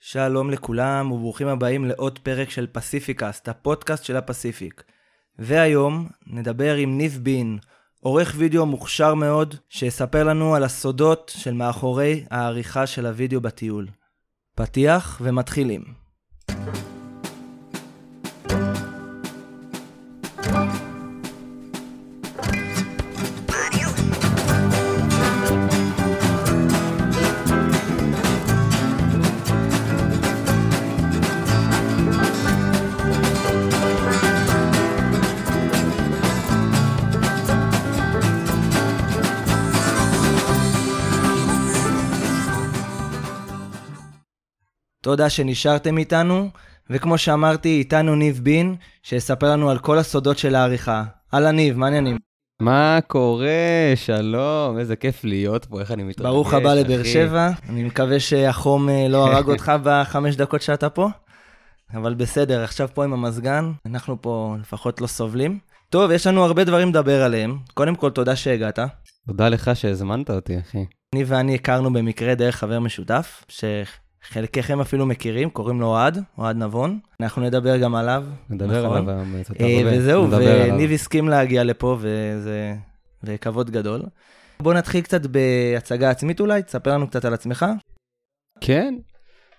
שלום לכולם וברוכים הבאים לעוד פרק של פסיפיקאסט, הפודקאסט של הפסיפיק. והיום נדבר עם ניב בין, עורך וידאו מוכשר מאוד, שיספר לנו על הסודות של מאחורי העריכה של הוידאו בטיול. פתיח ומתחילים. תודה שנשארתם איתנו, וכמו שאמרתי, איתנו ניב בין, שיספר לנו על כל הסודות של העריכה. הלאה ניב, מה העניינים? מה קורה? שלום, איזה כיף להיות פה, איך אני מתרגש, ברוך הבא לבאר שבע, אני מקווה שהחום אה, לא הרג אותך בחמש דקות שאתה פה, אבל בסדר, עכשיו פה עם המזגן, אנחנו פה לפחות לא סובלים. טוב, יש לנו הרבה דברים לדבר עליהם. קודם כל, תודה שהגעת. תודה לך שהזמנת אותי, אחי. אני ואני הכרנו במקרה דרך חבר משותף, שחלקכם אפילו מכירים, קוראים לו אוהד, אוהד נבון. אנחנו נדבר גם עליו. נדבר נכון? עליו היום, תודה אה, רבה. וזהו. וניב הסכים להגיע לפה, וזה זה כבוד גדול. בוא נתחיל קצת בהצגה עצמית אולי, תספר לנו קצת על עצמך. כן,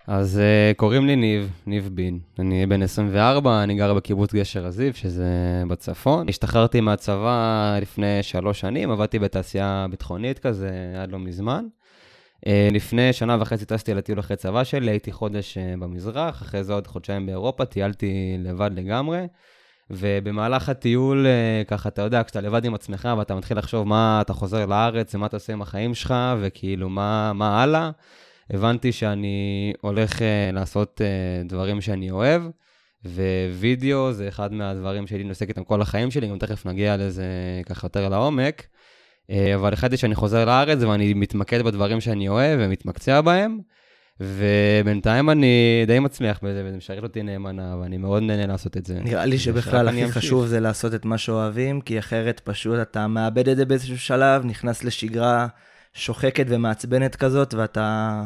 אז uh, קוראים לי ניב, ניב בין. אני בן 24, אני גר בקיבוץ גשר הזיו, שזה בצפון. השתחררתי מהצבא לפני שלוש שנים, עבדתי בתעשייה ביטחונית כזה עד לא מזמן. Uh, לפני שנה וחצי טסתי לטיול אחרי צבא שלי, הייתי חודש uh, במזרח, אחרי זה עוד חודשיים באירופה, טיילתי לבד לגמרי. ובמהלך הטיול, אה, ככה, אתה יודע, כשאתה לבד עם עצמך ואתה מתחיל לחשוב מה אתה חוזר לארץ ומה אתה עושה עם החיים שלך, וכאילו, מה, מה הלאה, הבנתי שאני הולך אה, לעשות אה, דברים שאני אוהב, ווידאו זה אחד מהדברים שהייתי מתעסק איתם כל החיים שלי, גם תכף נגיע לזה ככה יותר לעומק. אה, אבל החלטתי שאני חוזר לארץ ואני מתמקד בדברים שאני אוהב ומתמקצע בהם. ובינתיים אני די מצליח בזה, וזה משרת אותי נאמנה, ואני מאוד נהנה לעשות את זה. נראה לי שבכלל הכי אמשיך. חשוב זה לעשות את מה שאוהבים, כי אחרת פשוט אתה מאבד את זה באיזשהו שלב, נכנס לשגרה שוחקת ומעצבנת כזאת, ואתה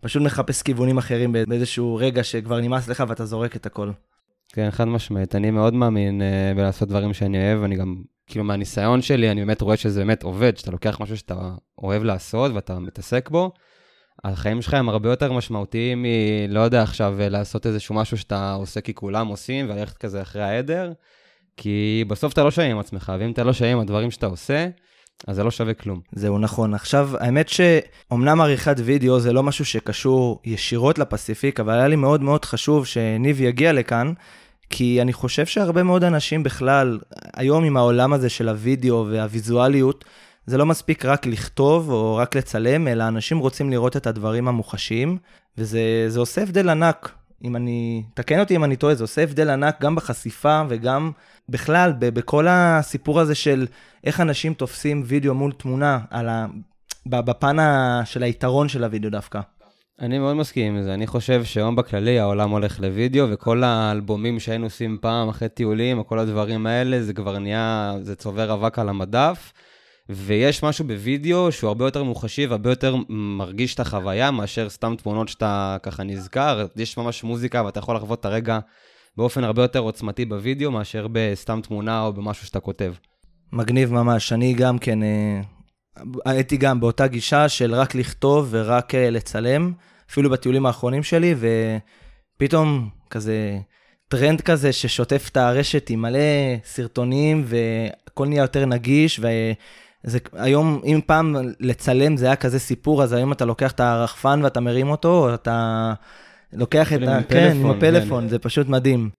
פשוט מחפש כיוונים אחרים באיזשהו רגע שכבר נמאס לך ואתה זורק את הכל. כן, חד משמעית. אני מאוד מאמין uh, בלעשות דברים שאני אוהב, אני גם, כאילו, מהניסיון שלי, אני באמת רואה שזה באמת עובד, שאתה לוקח משהו שאתה אוהב לעשות ואתה מתעסק בו, החיים שלך הם הרבה יותר משמעותיים מ... לא יודע עכשיו, אה, לעשות איזשהו משהו שאתה עושה כי כולם עושים, וללכת כזה אחרי העדר, כי בסוף אתה לא שלם עם עצמך, ואם אתה לא שלם עם הדברים שאתה עושה, אז זה לא שווה כלום. זהו, נכון. עכשיו, האמת שאומנם עריכת וידאו זה לא משהו שקשור ישירות לפסיפיק, אבל היה לי מאוד מאוד חשוב שניב יגיע לכאן, כי אני חושב שהרבה מאוד אנשים בכלל, היום עם העולם הזה של הוידאו והוויזואליות, זה לא מספיק רק לכתוב או רק לצלם, אלא אנשים רוצים לראות את הדברים המוחשיים, וזה זה עושה הבדל ענק. אם אני, תקן אותי אם אני טועה, זה עושה הבדל ענק גם בחשיפה וגם בכלל, ב- בכל הסיפור הזה של איך אנשים תופסים וידאו מול תמונה, ה... בפן של היתרון של הוידאו דווקא. אני מאוד מסכים עם זה. אני חושב שהיום בכללי העולם הולך לוידאו, וכל האלבומים שהיינו עושים פעם אחרי טיולים, כל הדברים האלה, זה כבר נהיה, זה צובר אבק על המדף. ויש משהו בווידאו שהוא הרבה יותר מוחשי והרבה יותר מרגיש את החוויה מאשר סתם תמונות שאתה ככה נזכר. יש ממש מוזיקה ואתה יכול לחוות את הרגע באופן הרבה יותר עוצמתי בווידאו מאשר בסתם תמונה או במשהו שאתה כותב. מגניב ממש. אני גם כן, אה, הייתי גם באותה גישה של רק לכתוב ורק אה, לצלם, אפילו בטיולים האחרונים שלי, ופתאום כזה טרנד כזה ששוטף את הרשת עם מלא סרטונים, והכל נהיה יותר נגיש, וזה היום, אם פעם לצלם זה היה כזה סיפור, אז היום אתה לוקח את הרחפן ואתה מרים אותו, או אתה לוקח את ה... כן, עם פלאפון, הפלאפון, כן. זה פשוט מדהים.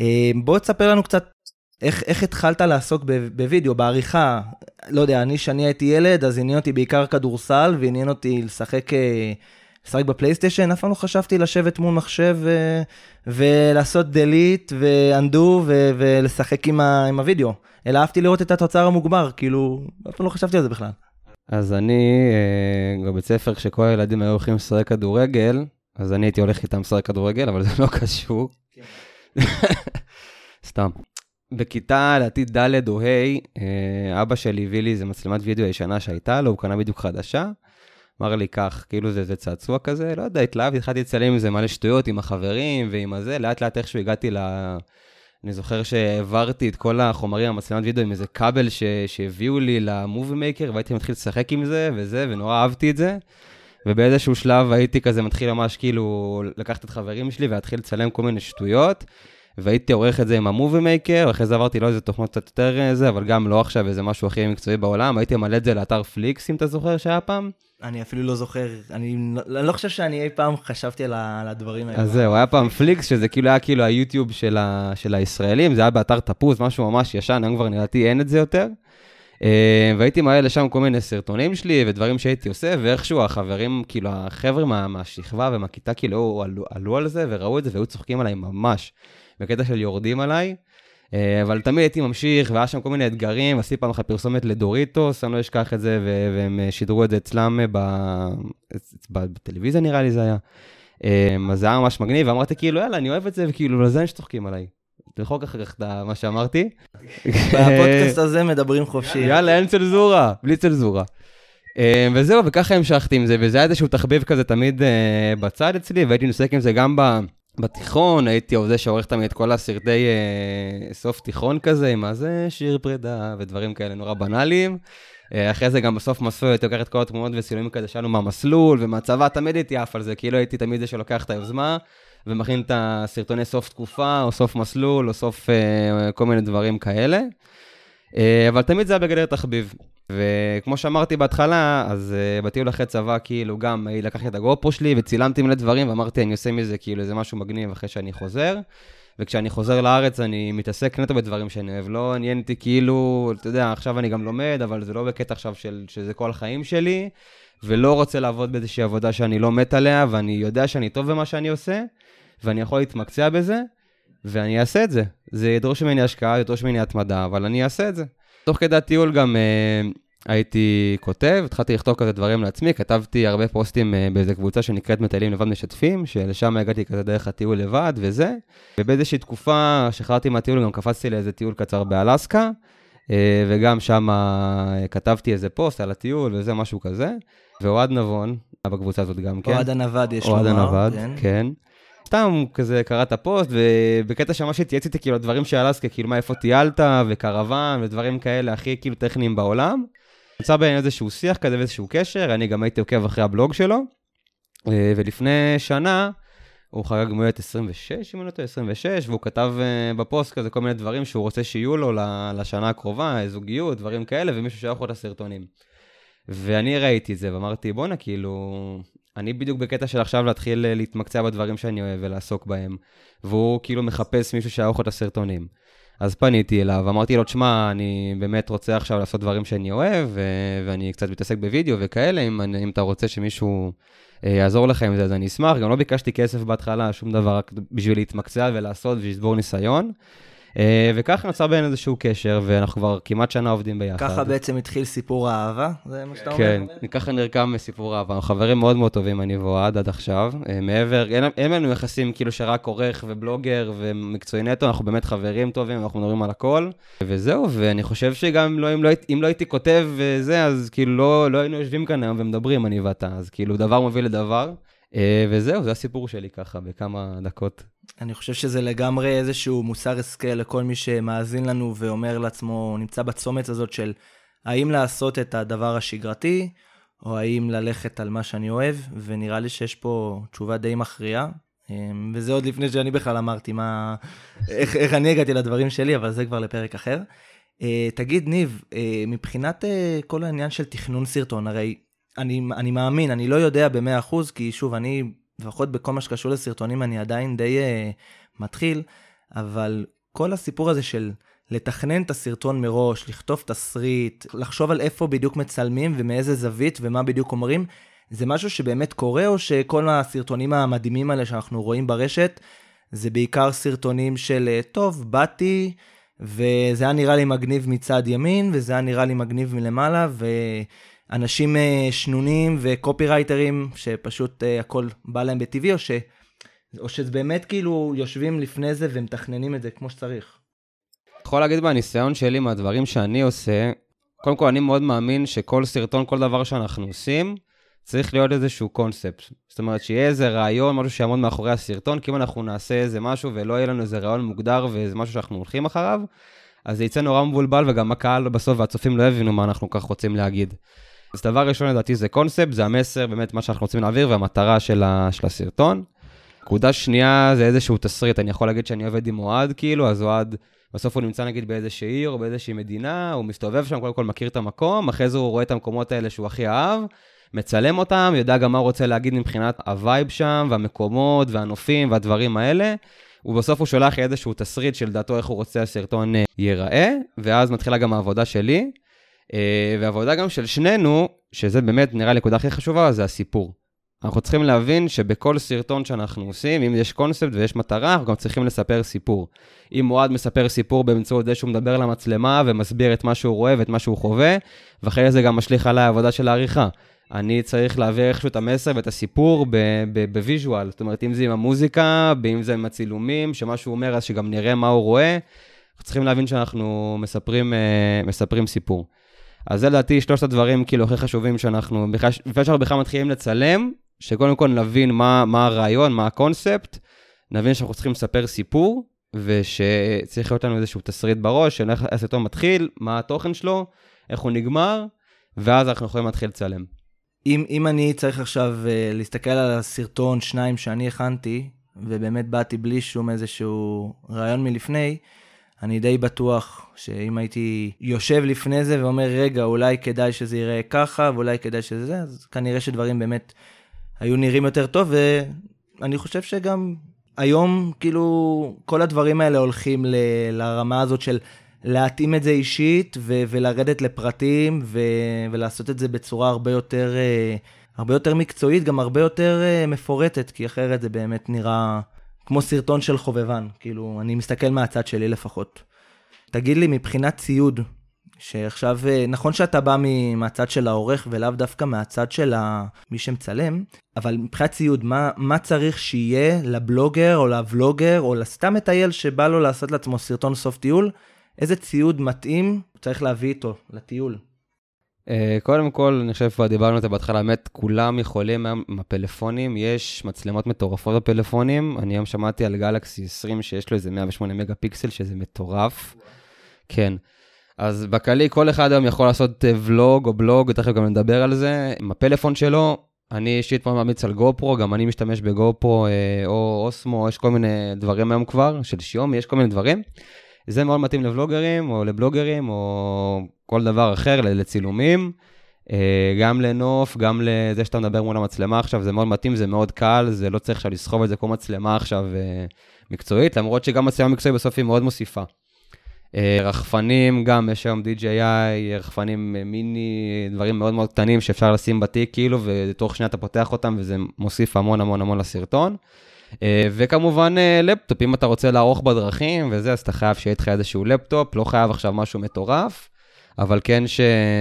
אה, בוא תספר לנו קצת איך, איך התחלת לעסוק בווידאו, בעריכה? לא יודע, אני, שאני הייתי ילד, אז עניין אותי בעיקר כדורסל, ועניין אותי לשחק, אה, לשחק בפלייסטיישן, אף פעם לא חשבתי לשבת מול מחשב אה, ולעשות delete ו-undo ו- ולשחק עם, ה- עם הווידאו. אלא אהבתי לראות את התוצר המוגבר, כאילו, אף פעם לא חשבתי על זה בכלל. אז אני, אה, בבית ספר, כשכל הילדים היו הולכים לשחק כדורגל, אז אני הייתי הולך איתם לשחק כדורגל, אבל זה לא קשור. סתם. בכיתה, לדעתי ד' או ה', אה, אבא שלי הביא לי איזה מצלמת וידאו ישנה שהייתה לו, הוא קנה בדיוק חדשה, אמר לי, קח, כאילו זה, זה צעצוע כזה, לא יודע, התלהבתי, התחלתי לצלם עם זה מלא שטויות, עם החברים ועם הזה, לאט לאט איכשהו הגעתי ל... אני זוכר שהעברתי את כל החומרים, המצלמת וידאו, עם איזה כבל ש... שהביאו לי למובי מייקר, והייתי מתחיל לשחק עם זה וזה, ונורא אהבתי את זה. ובאיזשהו שלב הייתי כזה מתחיל ממש כאילו לקחת את חברים שלי ולהתחיל לצלם כל מיני שטויות. והייתי עורך את זה עם ה Movie Maker, ואחרי זה עברתי לאיזה תוכנות קצת יותר אה, זה, אבל גם לא עכשיו איזה משהו הכי מקצועי בעולם, הייתי מעלה את זה לאתר Flix, אם אתה זוכר שהיה פעם. אני אפילו לא זוכר, אני לא, לא חושב שאני אי פעם חשבתי על הדברים האלה. אז זהו, היה פעם Flix, שזה כאילו היה כאילו היוטיוב של, ה, של הישראלים, זה היה באתר תפוז, משהו ממש ישן, היום כבר נראה לי אין את זה יותר. אה, והייתי מעלה לשם כל מיני סרטונים שלי ודברים שהייתי עושה, ואיכשהו החברים, כאילו החבר'ה מה, מהשכבה ומהכיתה, כאילו עלו, עלו על זה וראו את זה והיו צוחקים עליי ממש. בקטע של יורדים עליי. אה, אבל תמיד הייתי ממשיך, והיה שם כל מיני אתגרים, עשיתי פעם אחת פרסומת לדוריטוס, אני לא אשכח את זה, והם אה, שידרו את זה אצלם ב... בטלוויזיה נראה לי זה היה. אז זה היה ממש מגניב, ואמרתי כאילו, יאללה, אני אוהב את זה, וכאילו, לזה הם שצוחקים עליי. תלחוק אחר כך את מה שאמרתי. בפודקאסט הזה מדברים חופשי. יאללה, אין צלזורה, בלי צלזורה. אה, וזהו, וככה המשכתי עם זה, וזה היה איזשהו תחביב כזה תמיד אה, בצד אצלי, והייתי נוסק עם זה גם בתיכון, הייתי עובד שעורך תמיד את כל הסרטי אה, סוף תיכון כזה, מה זה שיר פרידה ודברים כאלה נורא בנאליים. אחרי זה גם בסוף מסלול הייתי לוקח את כל התמונות וצילומים כזה שלנו מהמסלול ומהצבא, תמיד הייתי עף על זה, כאילו הייתי תמיד זה שלוקח את היוזמה. ומכין את הסרטוני סוף תקופה, או סוף מסלול, או סוף uh, כל מיני דברים כאלה. Uh, אבל תמיד זה היה בגדר תחביב. וכמו שאמרתי בהתחלה, אז uh, בטיול אחרי צבא, כאילו גם לקחתי את הגופו שלי וצילמתי מלא דברים, ואמרתי, אני עושה מזה כאילו איזה משהו מגניב אחרי שאני חוזר. וכשאני חוזר לארץ אני מתעסק נטו בדברים שאני אוהב. לא עניין אותי כאילו, אתה יודע, עכשיו אני גם לומד, אבל זה לא בקטע עכשיו של, שזה כל החיים שלי, ולא רוצה לעבוד באיזושהי עבודה שאני לא מת עליה, ואני יודע שאני טוב במה שאני עושה. ואני יכול להתמקצע בזה, ואני אעשה את זה. זה ידרוש ממני השקעה, ידרוש ממני התמדה, אבל אני אעשה את זה. תוך כדי הטיול גם אה, הייתי כותב, התחלתי לכתוב כזה דברים לעצמי, כתבתי הרבה פוסטים אה, באיזה קבוצה שנקראת מטיילים לבד משתפים, שלשם הגעתי כזה דרך הטיול לבד וזה. ובאיזושהי תקופה שחזרתי מהטיול, גם קפצתי לאיזה טיול קצר באלסקה, אה, וגם שם כתבתי איזה פוסט על הטיול וזה, משהו כזה. ואוהד נבון, בקבוצה הזאת גם כן. אוהד הנווד, יש לומר. אוהד הנווד, כן. כן. סתם כזה קרא את הפוסט, ובקטע שממש התייעץ איתי כאילו דברים של אלסקה, כאילו מה, איפה טיילת, וקרוון, ודברים כאלה הכי כאילו טכניים בעולם. נמצא בינינו איזשהו שיח כזה ואיזשהו קשר, אני גם הייתי עוקב אחרי הבלוג שלו, אה, ולפני שנה, הוא חגג מועדת 26, אם אני לא טועה, 26, והוא כתב אה, בפוסט כזה כל מיני דברים שהוא רוצה שיהיו לו לשנה הקרובה, זוגיות, דברים כאלה, ומישהו שלח לו את הסרטונים. ואני ראיתי את זה, ואמרתי, בואנה, כאילו, אני בדיוק בקטע של עכשיו להתחיל אה, להתמקצע בדברים שאני אוהב ולעסוק בהם, והוא כאילו מחפש מישהו שיערוך את הסרטונים. אז פניתי אליו, אמרתי לו, תשמע, אני באמת רוצה עכשיו לעשות דברים שאני אוהב, ו- ואני קצת מתעסק בווידאו וכאלה, אם, אם אתה רוצה שמישהו אה, יעזור לך עם זה, אז אני אשמח. גם לא ביקשתי כסף בהתחלה, שום דבר, רק בשביל להתמקצע ולעשות ולשבור ניסיון. אה, וככה נוצר בינינו איזשהו קשר, ואנחנו כבר כמעט שנה עובדים ביחד. ככה בעצם התחיל סיפור האהבה? זה מה שאתה אומר? כן, ככה נרקם סיפור האהבה. אנחנו חברים מאוד מאוד טובים, אני ואוהד, עד עכשיו. אה, מעבר, אין, לנו יחסים כאילו שרק עורך ובלוגר ומקצועי נטו, אנחנו באמת חברים טובים, אנחנו מדברים על הכל. וזהו, ואני חושב שגם לא, אם, לא, אם לא הייתי כותב וזה, אז כאילו לא, לא היינו יושבים כאן היום ומדברים, אני ואתה. אז כאילו דבר מוביל לדבר. אה, וזהו, זה הסיפור שלי ככה, בכמה דקות. אני חושב שזה לגמרי איזשהו מוסר השכל לכל מי שמאזין לנו ואומר לעצמו, נמצא בצומת הזאת של האם לעשות את הדבר השגרתי, או האם ללכת על מה שאני אוהב, ונראה לי שיש פה תשובה די מכריעה. אה, וזה עוד לפני שאני בכלל אמרתי מה, איך, איך אני הגעתי לדברים שלי, אבל זה כבר לפרק אחר. אה, תגיד, ניב, מבחינת כל העניין של תכנון סרטון, הרי אני, אני מאמין, אני לא יודע ב-100%, כי שוב, אני, לפחות בכל מה שקשור לסרטונים, אני עדיין די uh, מתחיל, אבל כל הסיפור הזה של לתכנן את הסרטון מראש, לכתוב תסריט, לחשוב על איפה בדיוק מצלמים ומאיזה זווית ומה בדיוק אומרים, זה משהו שבאמת קורה, או שכל הסרטונים המדהימים האלה שאנחנו רואים ברשת, זה בעיקר סרטונים של, אה, טוב, באתי, וזה היה נראה לי מגניב מצד ימין, וזה היה נראה לי מגניב מלמעלה, ו... אנשים אה, שנונים וקופירייטרים, שפשוט uh, הכל בא להם בטבעי, או, ש... או שזה באמת כאילו יושבים לפני זה ומתכננים את זה כמו שצריך. יכול להגיד מהניסיון שלי, מהדברים שאני עושה, קודם כל אני מאוד מאמין שכל סרטון, כל דבר שאנחנו עושים, צריך להיות איזשהו קונספט. זאת אומרת, שיהיה איזה רעיון, משהו שיעמוד מאחורי הסרטון, כי אם אנחנו נעשה איזה משהו ולא יהיה לנו איזה רעיון מוגדר ואיזה משהו שאנחנו הולכים אחריו, אז זה יצא נורא מבולבל, וגם הקהל בסוף והצופים לא יבינו מה אנחנו כך רוצים להגיד. אז דבר ראשון לדעתי זה קונספט, זה המסר, באמת מה שאנחנו רוצים להעביר והמטרה של, ה, של הסרטון. נקודה שנייה זה איזשהו תסריט, אני יכול להגיד שאני עובד עם אוהד כאילו, אז אוהד, בסוף הוא נמצא נגיד באיזושהי עיר או באיזושהי מדינה, הוא מסתובב שם, קודם כל מכיר את המקום, אחרי זה הוא רואה את המקומות האלה שהוא הכי אהב, מצלם אותם, יודע גם מה הוא רוצה להגיד מבחינת ה vibe שם, והמקומות, והנופים, והדברים האלה. ובסוף הוא שולח לי איזשהו תסריט של דעתו איך הוא רוצה הסרטון אה, ייראה, ואז מתחילה גם העבודה שלי. אה, והעבודה גם של שנינו, שזה באמת נראה לי נקודה הכי חשובה, זה הסיפור. אנחנו צריכים להבין שבכל סרטון שאנחנו עושים, אם יש קונספט ויש מטרה, אנחנו גם צריכים לספר סיפור. אם מועד מספר סיפור באמצעות זה שהוא מדבר למצלמה ומסביר את מה שהוא רואה ואת מה שהוא חווה, ואחרי זה גם משליך עליי העבודה של העריכה. אני צריך להעביר איכשהו את המסר ואת הסיפור ב visual. זאת אומרת, אם זה עם המוזיקה, אם זה עם הצילומים, שמה שהוא אומר, אז שגם נראה מה הוא רואה. אנחנו צריכים להבין שאנחנו מספרים, אה, מספרים סיפור. אז זה לדעתי שלושת הדברים כאילו הכי חשובים שאנחנו, לפני שאנחנו בכלל מתחילים לצלם, שקודם כל נבין מה, מה הרעיון, מה הקונספט, נבין שאנחנו צריכים לספר סיפור, ושצריך להיות לנו איזשהו תסריט בראש, של איך הסרטון מתחיל, מה התוכן שלו, איך הוא נגמר, ואז אנחנו יכולים להתחיל לצלם. אם, אם אני צריך עכשיו uh, להסתכל על הסרטון, שניים שאני הכנתי, ובאמת באתי בלי שום איזשהו רעיון מלפני, אני די בטוח שאם הייתי יושב לפני זה ואומר, רגע, אולי כדאי שזה ייראה ככה, ואולי כדאי שזה זה, אז כנראה שדברים באמת היו נראים יותר טוב, ואני חושב שגם היום, כאילו, כל הדברים האלה הולכים ל- לרמה הזאת של להתאים את זה אישית ו- ולרדת לפרטים ו- ולעשות את זה בצורה הרבה יותר, uh, הרבה יותר מקצועית, גם הרבה יותר uh, מפורטת, כי אחרת זה באמת נראה כמו סרטון של חובבן, כאילו, אני מסתכל מהצד שלי לפחות. תגיד לי, מבחינת ציוד, שעכשיו, uh, נכון שאתה בא מהצד של העורך ולאו דווקא מהצד של מי שמצלם, אבל מבחינת ציוד, מה, מה צריך שיהיה לבלוגר או לבלוגר או לסתם מטייל שבא לו לעשות לעצמו סרטון סוף טיול, איזה ציוד מתאים צריך להביא איתו לטיול? Uh, קודם כל, אני חושב כבר דיברנו על זה בהתחלה, באמת כולם יכולים היום עם הפלאפונים, יש מצלמות מטורפות בפלאפונים. אני היום שמעתי על גלקסי 20 שיש לו איזה 108 מגה פיקסל, שזה מטורף. כן. אז בקלי, כל אחד היום יכול לעשות אה, ולוג או בלוג, תכף גם נדבר על זה, עם הפלאפון שלו. אני אישית מאוד ממליץ על גופרו, גם אני משתמש בגופרו אה, או אוסמו, יש כל מיני דברים היום כבר, של שיומי, יש כל מיני דברים. זה מאוד מתאים לבלוגרים או לבלוגרים או כל דבר אחר, לצילומים. אה, גם לנוף, גם לזה שאתה מדבר מול המצלמה עכשיו, זה מאוד מתאים, זה מאוד קל, זה לא צריך עכשיו לסחוב את זה כמו מצלמה עכשיו אה, מקצועית, למרות שגם מצלמה מקצועית בסוף היא מאוד מוסיפה. אה, רחפנים, גם יש היום DJI, רחפנים מיני, דברים מאוד מאוד קטנים שאפשר לשים בתיק כאילו, ותוך שנייה אתה פותח אותם וזה מוסיף המון המון המון לסרטון. אה, וכמובן אה, לפטופ, אם אתה רוצה לערוך בדרכים וזה, אז אתה חייב שיהיה איתך איזשהו לפטופ, לא חייב עכשיו משהו מטורף, אבל כן ש...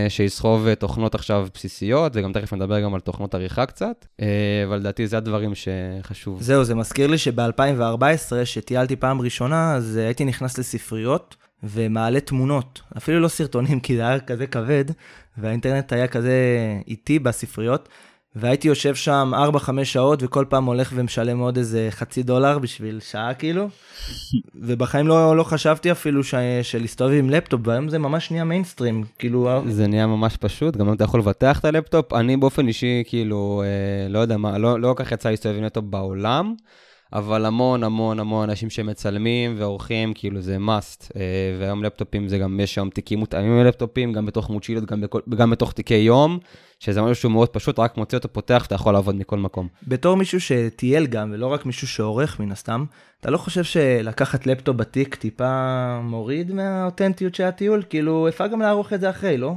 שיסחוב אה, תוכנות עכשיו בסיסיות, וגם תכף נדבר גם על תוכנות עריכה קצת, אבל לדעתי זה הדברים שחשוב. זהו, זה מזכיר לי שב-2014, שטיילתי פעם ראשונה, אז הייתי נכנס לספריות. ומעלה תמונות, אפילו לא סרטונים, כי זה היה כזה כבד, והאינטרנט היה כזה איטי בספריות, והייתי יושב שם 4-5 שעות, וכל פעם הולך ומשלם עוד איזה חצי דולר בשביל שעה כאילו. ובחיים לא, לא חשבתי אפילו ש... שלהסתובב עם לפטופ, והיום זה ממש נהיה מיינסטרים, כאילו... אה. זה נהיה ממש פשוט, גם אם אתה יכול לבטח את הלפטופ, אני באופן אישי, כאילו, אה, לא יודע מה, לא, לא כל כך יצא להסתובב עם לפטופ בעולם. אבל המון המון המון אנשים שמצלמים ועורכים, כאילו זה must. אה, והיום לפטופים זה גם, יש היום תיקים מותאמים ללפטופים, גם בתוך מוצ'ילות, גם, גם בתוך תיקי יום, שזה משהו שהוא מאוד פשוט, רק מוציא אותו פותח ואתה יכול לעבוד מכל מקום. בתור מישהו שטייל גם, ולא רק מישהו שעורך מן הסתם, אתה לא חושב שלקחת לפטופ בתיק טיפה מוריד מהאותנטיות של הטיול? כאילו, אפשר גם לערוך את זה אחרי, לא?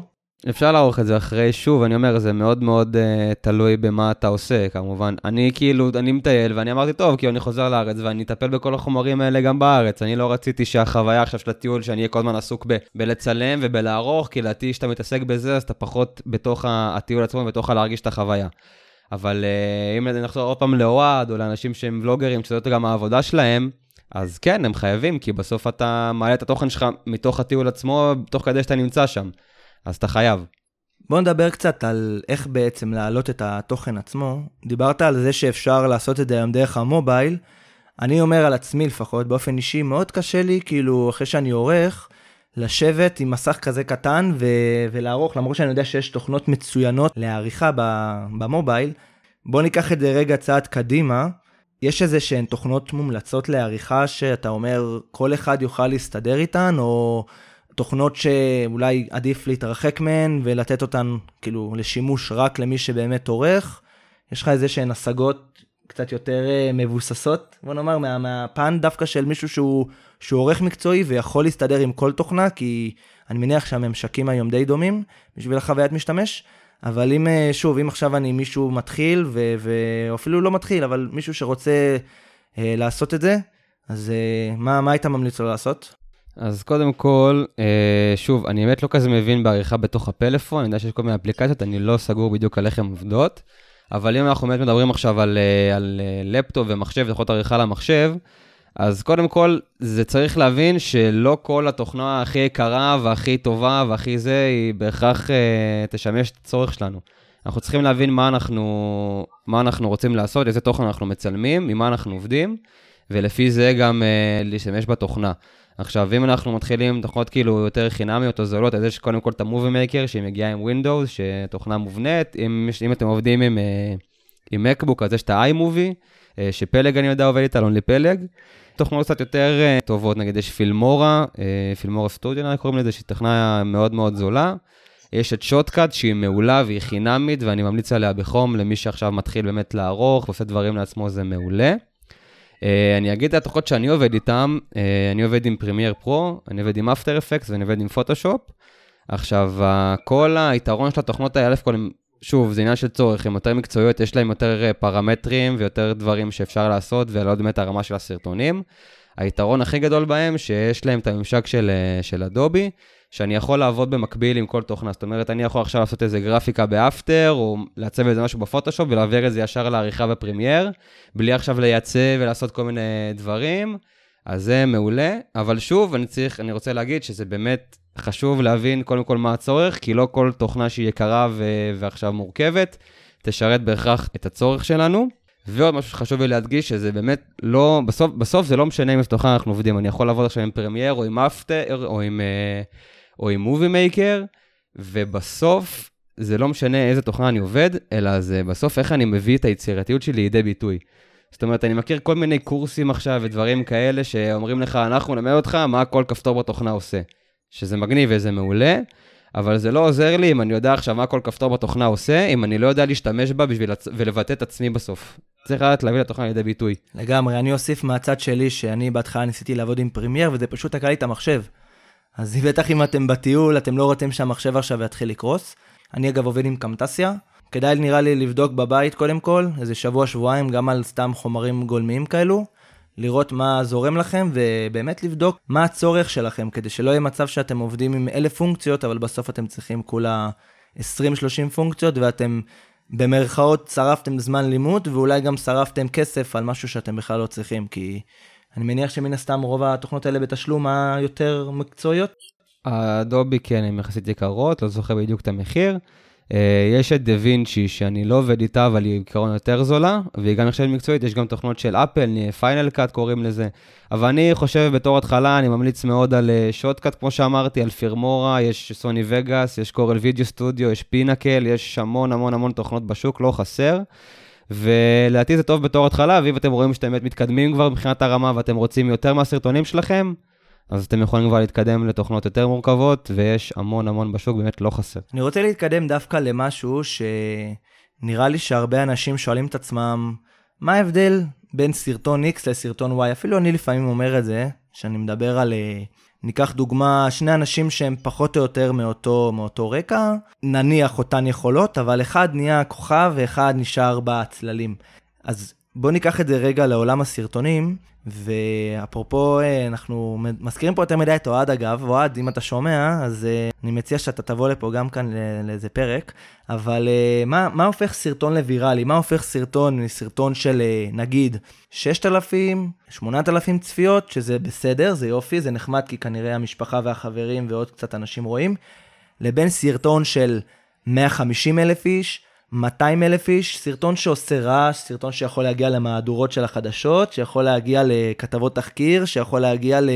אפשר לערוך את זה אחרי, שוב, אני אומר, זה מאוד מאוד uh, תלוי במה אתה עושה, כמובן. אני כאילו, אני מטייל, ואני אמרתי, טוב, כאילו, אני חוזר לארץ, ואני אטפל בכל החומרים האלה גם בארץ. אני לא רציתי שהחוויה עכשיו של הטיול, שאני אהיה כל הזמן עסוק ב- בלצלם ובלערוך, כי לדעתי, כשאתה מתעסק בזה, אז אתה פחות בתוך הטיול עצמו, בתוך הלהרגיש את החוויה. אבל uh, אם נחזור עוד פעם לאוהד, או לאנשים שהם ולוגרים, שזאת גם העבודה שלהם, אז כן, הם חייבים, כי בסוף אתה מעלה את התוכן שלך מתוך הטיול עצמו, תוך כדי שאתה נמצא שם. אז אתה חייב. בוא נדבר קצת על איך בעצם להעלות את התוכן עצמו. דיברת על זה שאפשר לעשות את זה היום דרך המובייל. אני אומר על עצמי לפחות, באופן אישי, מאוד קשה לי, כאילו, אחרי שאני עורך, לשבת עם מסך כזה קטן ו- ולערוך, למרות שאני יודע שיש תוכנות מצוינות לעריכה במובייל. בוא ניקח את זה רגע צעד קדימה. יש איזה שהן תוכנות מומלצות לעריכה שאתה אומר, כל אחד יוכל להסתדר איתן, או תוכנות שאולי עדיף להתרחק מהן ולתת אותן כאילו לשימוש רק למי שבאמת עורך. יש לך איזה שהן השגות קצת יותר אה, מבוססות, בוא נאמר, מה, מהפן דווקא של מישהו שהוא, שהוא עורך מקצועי ויכול להסתדר עם כל תוכנה, כי אני מניח שהממשקים היום די דומים בשביל החוויית משתמש. אבל אם, אה, שוב, אם עכשיו אני מישהו מתחיל, ו, ואפילו לא מתחיל, אבל מישהו שרוצה אה, לעשות את זה, אז אה, מה, מה היית ממליץ לו לעשות? אז קודם כל, אה, שוב, אני באמת לא כזה מבין בעריכה בתוך הפלאפון, אני יודע שיש כל מיני אפליקציות, אני לא סגור בדיוק על איך הן עובדות, אבל אם אנחנו באמת מדברים עכשיו על, אה, על אה, לפטופ ומחשב, יכולת עריכה למחשב, אז קודם כל, זה צריך להבין שלא כל התוכנה הכי יקרה והכי טובה והכי זה, היא בהכרח תשמש את הצורך שלנו. אנחנו צריכים להבין מה אנחנו, מה אנחנו רוצים לעשות, איזה תוכן אנחנו מצלמים, ממה אנחנו עובדים, ולפי זה גם להשתמש בתוכנה. עכשיו, אם אנחנו מתחילים תוכנות כאילו יותר חינמיות או זולות, אז יש קודם כל את המובי מייקר, שהיא מגיעה עם Windows, שתוכנה מובנית. אם, אם אתם עובדים עם, אה, עם MacBook, אז יש את ה-iMovie, אה, שפלג אני יודע עובד איתה, לא פלג. תוכנות קצת יותר אה, טובות, נגיד יש פילמורה, Filmora Studio, קוראים לזה, שהיא תוכנה מאוד מאוד זולה. יש את Shotcut שהיא מעולה והיא חינמית, ואני ממליץ עליה בחום למי שעכשיו מתחיל באמת לערוך ועושה דברים לעצמו, זה מעולה. Uh, אני אגיד את התוכנות שאני עובד איתן, uh, אני עובד עם Premiere Pro, אני עובד עם After Effects ואני עובד עם פוטושופ. עכשיו, כל היתרון של התוכנות האלה, אלף כל, שוב, זה עניין של צורך, הן יותר מקצועיות, יש להן יותר פרמטרים ויותר דברים שאפשר לעשות, ולא באמת הרמה של הסרטונים. היתרון הכי גדול בהם, שיש להם את הממשק של, של Adobe, שאני יכול לעבוד במקביל עם כל תוכנה. זאת אומרת, אני יכול עכשיו לעשות איזה גרפיקה ב After, או לעצב איזה משהו בפוטושופ, ולהעביר את זה ישר לעריכה ב Premiere, בלי עכשיו לייצא ולעשות כל מיני דברים. אז זה מעולה, אבל שוב, אני צריך, אני רוצה להגיד שזה באמת חשוב להבין קודם כל מה הצורך, כי לא כל תוכנה שהיא יקרה ו- ועכשיו מורכבת, תשרת בהכרח את הצורך שלנו. ועוד משהו שחשוב לי להדגיש, שזה באמת לא, בסוף, בסוף זה לא משנה עם איזה תוכנה אנחנו עובדים, אני יכול לעבוד עכשיו עם Premiere או עם After או עם, אה, או עם Movie Maker, ובסוף זה לא משנה איזה תוכנה אני עובד, אלא זה בסוף איך אני מביא את היצירתיות שלי לידי ביטוי. זאת אומרת, אני מכיר כל מיני קורסים עכשיו ודברים כאלה שאומרים לך, אנחנו נלמד אותך מה כל כפתור בתוכנה עושה. שזה מגניב וזה מעולה, אבל זה לא עוזר לי אם אני יודע עכשיו מה כל כפתור בתוכנה עושה, אם אני לא יודע להשתמש בה בשביל לצ... ולבטא את עצמי בסוף. צריך לדעת להביא לתוכנה לידי ביטוי. לגמרי, אני אוסיף מהצד שלי שאני בהתחלה ניסיתי לעבוד עם Premiere וזה פשוט תקע לי את המחשב. אז בטח אם אתם בטיול, אתם לא רוצים שהמחשב עכשיו יתחיל לקרוס. אני אגב עובד עם Camtasia. כדאי נראה לי לבדוק בבית קודם כל, איזה שבוע-שבועיים, גם על סתם חומרים גולמיים כאלו. לראות מה זורם לכם, ובאמת לבדוק מה הצורך שלכם, כדי שלא יהיה מצב שאתם עובדים עם אלף פונקציות, אבל בסוף אתם צריכים כולה 20-30 פונקציות, ואתם במרכאות שרפתם זמן לימוד, ואולי גם שרפתם כסף על משהו שאתם בכלל לא צריכים, כי אני מניח שמן הסתם רוב התוכנות האלה בתשלום היותר מקצועיות. הדובי כן, הן יחסית יקרות, לא זוכר בדיוק את המחיר. אה, יש את דה וינצ'י, שאני לא עובד איתה, אבל היא בעיקרון יותר זולה, והיא גם נחשבת מקצועית, יש גם תוכנות של אפל, פיינל קאט קוראים לזה. אבל אני חושב בתור התחלה, אני ממליץ מאוד על אה, כמו שאמרתי, על פירמורה, יש סוני וגאס, יש קורל וידאו סטודיו, יש פינקל, יש המון המון המון תוכנות בשוק, לא חסר. ולדעתי זה טוב בתור התחלה, ואם אתם רואים שאתם באמת מתקדמים כבר מבחינת הרמה ואתם רוצים יותר מהסרטונים שלכם, אז אתם יכולים כבר להתקדם לתוכנות יותר מורכבות, ויש המון המון בשוק, באמת לא חסר. אני רוצה להתקדם דווקא למשהו שנראה לי שהרבה אנשים שואלים את עצמם, מה ההבדל בין סרטון X לסרטון Y? אפילו אני לפעמים אומר את זה, שאני מדבר על... אה, ניקח דוגמה, שני אנשים שהם פחות או יותר מאותו, מאותו רקע, נניח אותן יכולות, אבל אחד נהיה כוכב ואחד נשאר בצללים. אז בואו ניקח את זה רגע לעולם הסרטונים, ואפרופו, אה, אנחנו מזכירים פה יותר מדי את אוהד אגב, אוהד, אם אתה שומע, אז אה, אני מציע שאתה תבוא לפה גם כאן לאיזה פרק, אבל אה, מה, מה הופך סרטון לוויראלי? מה הופך סרטון מסרטון של נגיד 6,000, 8,000 צפיות, שזה בסדר, זה יופי, זה נחמד כי כנראה המשפחה והחברים ועוד קצת אנשים רואים, לבין סרטון של 150 אלף איש, 200 אלף איש, סרטון שעושה רעש, סרטון שיכול להגיע למהדורות של החדשות, שיכול להגיע לכתבות תחקיר, שיכול להגיע ל...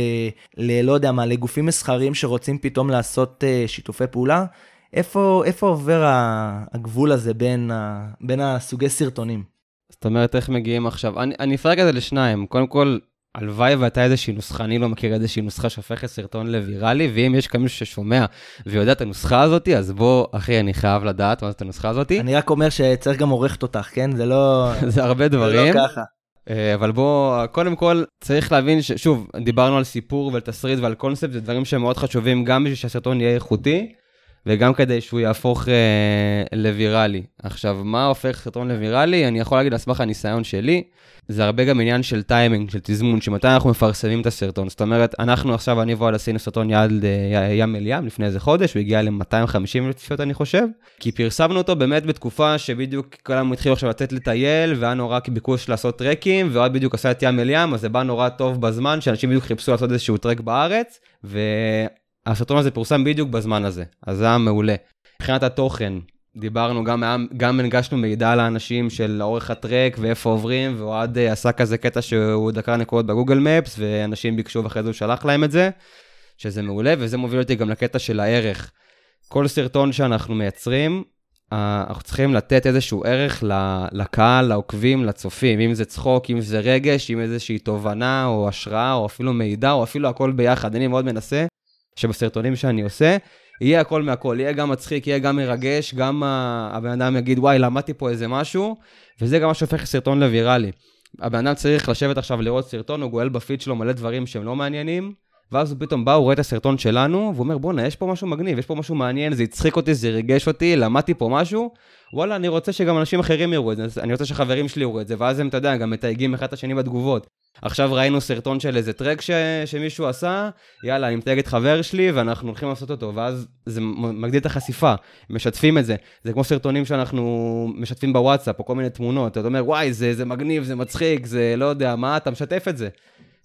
ל לא יודע מה, לגופים מסחריים שרוצים פתאום לעשות uh, שיתופי פעולה. איפה, איפה עובר הגבול הזה בין, ה, בין הסוגי סרטונים? זאת אומרת, איך מגיעים עכשיו? אני, אני אפרק את זה לשניים. קודם כל, הלוואי והייתה איזושהי נוסחה, אני לא מכיר איזושהי נוסחה שהופכת סרטון לוויראלי, ואם יש כאן מישהו ששומע ויודע את הנוסחה הזאת, אז בוא, אחי, אני חייב לדעת מה זאת הנוסחה הזאת. אני רק אומר שצריך גם עורכת אותך, כן? זה לא... זה הרבה דברים. זה לא ככה. אה, אבל בוא, קודם כל, צריך להבין ששוב, דיברנו על סיפור ועל תסריט ועל קונספט, זה דברים שהם מאוד חשובים גם בשביל שהסרטון יהיה איכותי, וגם כדי שהוא יהפוך אה, לוויראלי. עכשיו, מה הופך סרטון לוויראלי? אני יכול להגיד על סמך הניסיון שלי, זה הרבה גם עניין של טיימינג, של תזמון, שמתי אנחנו מפרסמים את הסרטון. זאת אומרת, אנחנו עכשיו, אני ועוד עשינו סרטון יד אה, ים אל ים לפני איזה חודש, הוא הגיע ל-250 צפיות אני חושב, כי פרסמנו אותו באמת בתקופה שבדיוק כולם התחילו עכשיו לצאת לטייל, והיה נורא ביקוש לעשות טרקים, ועוד בדיוק עשה את ים אל ים, אז זה בא נורא טוב בזמן, שאנשים בדיוק חיפשו לעשות איזשהו טרק בארץ, והסרטון הזה פורסם בדיוק בזמן הזה, אז זה היה מעולה. מבחינת התוכן, דיברנו, גם, גם הנגשנו מידע לאנשים של אורך הטרק ואיפה עוברים, ואוהד אה, עשה כזה קטע שהוא דקר נקודות בגוגל מפס, ואנשים ביקשו ואחרי זה הוא שלח להם את זה, שזה מעולה, וזה מוביל אותי גם לקטע של הערך. כל סרטון שאנחנו מייצרים, אה, אנחנו צריכים לתת איזשהו ערך לקהל, לעוקבים, לצופים, אם זה צחוק, אם זה רגש, אם איזושהי תובנה או השראה, או אפילו מידע, או אפילו הכל ביחד. אני מאוד מנסה שבסרטונים שאני עושה, יהיה הכל מהכל, יהיה גם מצחיק, יהיה גם מרגש, גם הבן אדם יגיד, וואי, למדתי פה איזה משהו, וזה גם מה שהופך סרטון לוויראלי. הבן אדם צריך לשבת עכשיו לראות סרטון, הוא גואל בפיד שלו מלא דברים שהם לא מעניינים, ואז הוא פתאום בא, הוא רואה את הסרטון שלנו, והוא אומר, בואנה, יש פה משהו מגניב, יש פה משהו מעניין, זה הצחיק אותי, זה ריגש אותי, למדתי פה משהו, וואלה, אני רוצה שגם אנשים אחרים יראו את זה, אני רוצה שחברים שלי יראו את זה, ואז הם, אתה יודע, גם מתייגים אחד את השני בתגובות. עכשיו ראינו סרטון של איזה טרק ש... שמישהו עשה, יאללה, אני מתייג את חבר שלי ואנחנו הולכים לעשות אותו, ואז זה מגדיל את החשיפה, משתפים את זה. זה כמו סרטונים שאנחנו משתפים בוואטסאפ, או כל מיני תמונות, אתה אומר, וואי, זה, זה מגניב, זה מצחיק, זה לא יודע מה, אתה משתף את זה.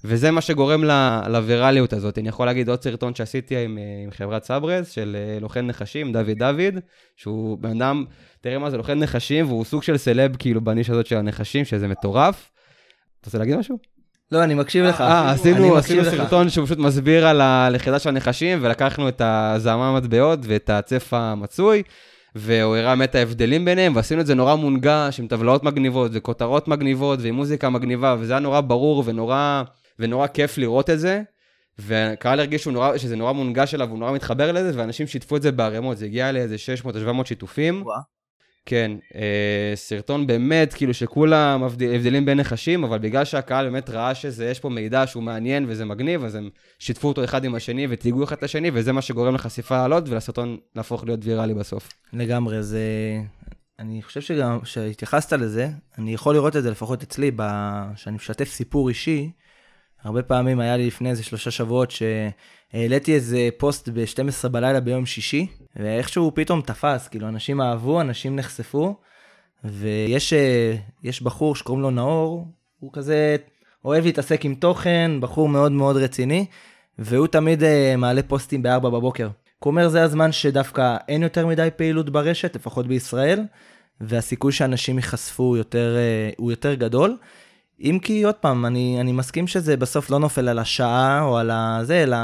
וזה מה שגורם לווירליות הזאת. אני יכול להגיד עוד סרטון שעשיתי עם, עם חברת סברז, של אה, לוחן נחשים, דוד דוד, שהוא בן אדם, תראה מה זה לוחן נחשים, והוא סוג של סלב כאילו בנישה הזאת של הנחשים, שזה מטורף. אתה רוצה להגיד משהו? לא, אני מקשיב לך. אה, עשינו, עשינו סרטון שהוא פשוט מסביר על הלכידה של הנחשים, ולקחנו את הזעמה המטבעות ואת הצף המצוי, והוא הראה באמת ההבדלים ביניהם, ועשינו את זה נורא מונגש, עם טבלאות מגניבות, וכותרות מגניבות, ועם מוזיקה מגניבה, וזה היה נורא ברור ונורא, ונורא כיף לראות את זה. וקהל הרגיש נורא, שזה נורא מונגש אליו, הוא נורא מתחבר לזה, ואנשים שיתפו את זה בערימות, זה הגיע לאיזה 600-700 שיתופים. וואו. כן, אה, סרטון באמת, כאילו שכולם הבדלים בין נחשים, אבל בגלל שהקהל באמת ראה שיש פה מידע שהוא מעניין וזה מגניב, אז הם שיתפו אותו אחד עם השני ותהיגו אחד את השני, וזה מה שגורם לחשיפה לעלות ולסרטון להפוך להיות ויראלי בסוף. לגמרי, זה... אני חושב שגם כשהתייחסת לזה, אני יכול לראות את זה לפחות אצלי, כשאני משתף סיפור אישי, הרבה פעמים היה לי לפני איזה שלושה שבועות שהעליתי איזה פוסט ב-12 בלילה ביום שישי, ואיכשהו פתאום תפס, כאילו אנשים אהבו, אנשים נחשפו, ויש בחור שקוראים לו נאור, הוא כזה אוהב להתעסק עם תוכן, בחור מאוד מאוד רציני, והוא תמיד uh, מעלה פוסטים ב-4 בבוקר. הוא אומר זה הזמן שדווקא אין יותר מדי פעילות ברשת, לפחות בישראל, והסיכוי שאנשים ייחשפו יותר, uh, הוא יותר גדול. אם כי עוד פעם, אני, אני מסכים שזה בסוף לא נופל על השעה או על הזה, אלא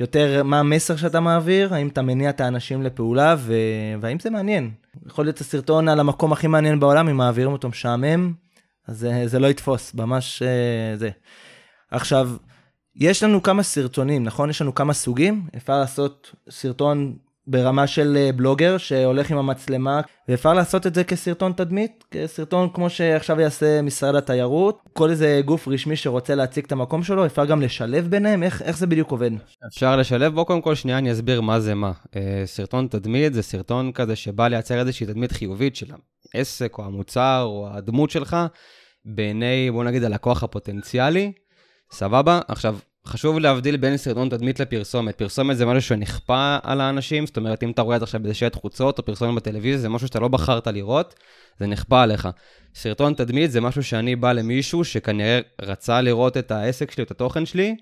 יותר מה המסר שאתה מעביר, האם אתה מניע את האנשים לפעולה, ו... והאם זה מעניין. יכול להיות הסרטון על המקום הכי מעניין בעולם, אם מעבירים אותו משעמם, אז זה, זה לא יתפוס, ממש uh, זה. עכשיו, יש לנו כמה סרטונים, נכון? יש לנו כמה סוגים. אפשר לעשות סרטון ברמה של אה, בלוגר שהולך עם המצלמה, ואפשר לעשות את זה כסרטון תדמית, כסרטון כמו שעכשיו יעשה משרד התיירות, כל איזה גוף רשמי שרוצה להציג את המקום שלו, אפשר גם לשלב ביניהם, איך, איך זה בדיוק עובד? אפשר לשלב, בוא קודם כל שנייה אני אסביר מה זה מה. אה, סרטון תדמית זה סרטון כזה שבא לייצר איזושהי תדמית חיובית של העסק או המוצר או הדמות שלך, בעיני, בוא נגיד, הלקוח הפוטנציאלי, סבבה? עכשיו, חשוב להבדיל בין סרטון תדמית לפרסומת. פרסומת זה משהו שנכפה על האנשים, זאת אומרת, אם אתה רואה את עכשיו באיזה שלט חוצות או פרסומת בטלוויזיה, זה משהו שאתה לא בחרת לראות, זה נכפה עליך. סרטון תדמית זה משהו שאני בא למישהו שכנראה רצה לראות את העסק שלי, את התוכן שלי,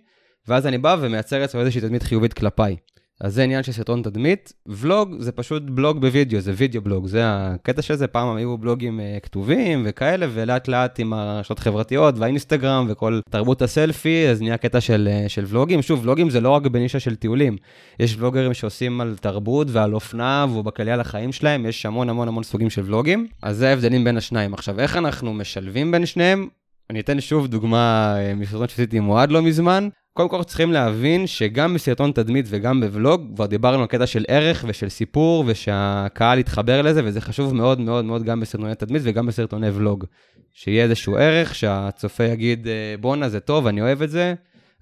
ואז אני בא ומייצר אצלו איזושהי תדמית חיובית כלפיי. אז זה עניין של סרטון תדמית. ולוג זה פשוט בלוג בווידאו, זה וידאו בלוג, זה הקטע של זה. פעם היו בלוגים uh, כתובים וכאלה, ולאט לאט עם הרשתות החברתיות והאינסטגרם וכל תרבות הסלפי, אז נהיה קטע של, uh, של ולוגים. שוב, ולוגים זה לא רק בנישה של טיולים. יש ולוגרים שעושים על תרבות ועל אופנה ובכללי על החיים שלהם, יש המון המון המון סוגים של ולוגים. אז זה ההבדלים בין השניים. עכשיו, איך אנחנו משלבים בין שניהם? אני אתן שוב דוגמה אה, מסרטון שעשיתי עם אוהד לא מזמן. קודם כל צריכים להבין שגם בסרטון תדמית וגם בוולוג, כבר דיברנו על קטע של ערך ושל סיפור ושהקהל יתחבר לזה, וזה חשוב מאוד מאוד מאוד גם בסרטוני תדמית וגם בסרטוני ולוג. שיהיה איזשהו ערך, שהצופה יגיד, אה, בואנה זה טוב, אני אוהב את זה,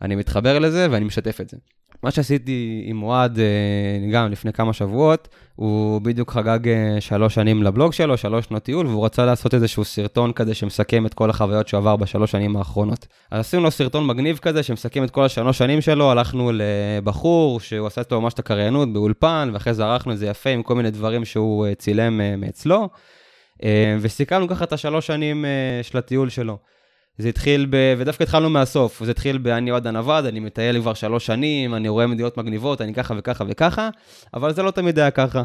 אני מתחבר לזה ואני משתף את זה. מה שעשיתי עם אוהד אה, גם לפני כמה שבועות, הוא בדיוק חגג אה, שלוש שנים לבלוג שלו, שלוש שנות טיול, והוא רצה לעשות איזשהו סרטון כזה שמסכם את כל החוויות שהוא עבר בשלוש שנים האחרונות. אז עשינו לו סרטון מגניב כזה שמסכם את כל השלוש שנים שלו, הלכנו לבחור שהוא עשה איתו ממש את הקריינות באולפן, ואחרי זה ערכנו את זה יפה עם כל מיני דברים שהוא אה, צילם מאצלו, וסיכמנו ככה את השלוש שנים של הטיול שלו. זה התחיל ב... ודווקא התחלנו מהסוף, זה התחיל ב... אני אוהד הנווד, אני מטייל כבר שלוש שנים, אני רואה מדינות מגניבות, אני ככה וככה וככה, אבל זה לא תמיד היה ככה.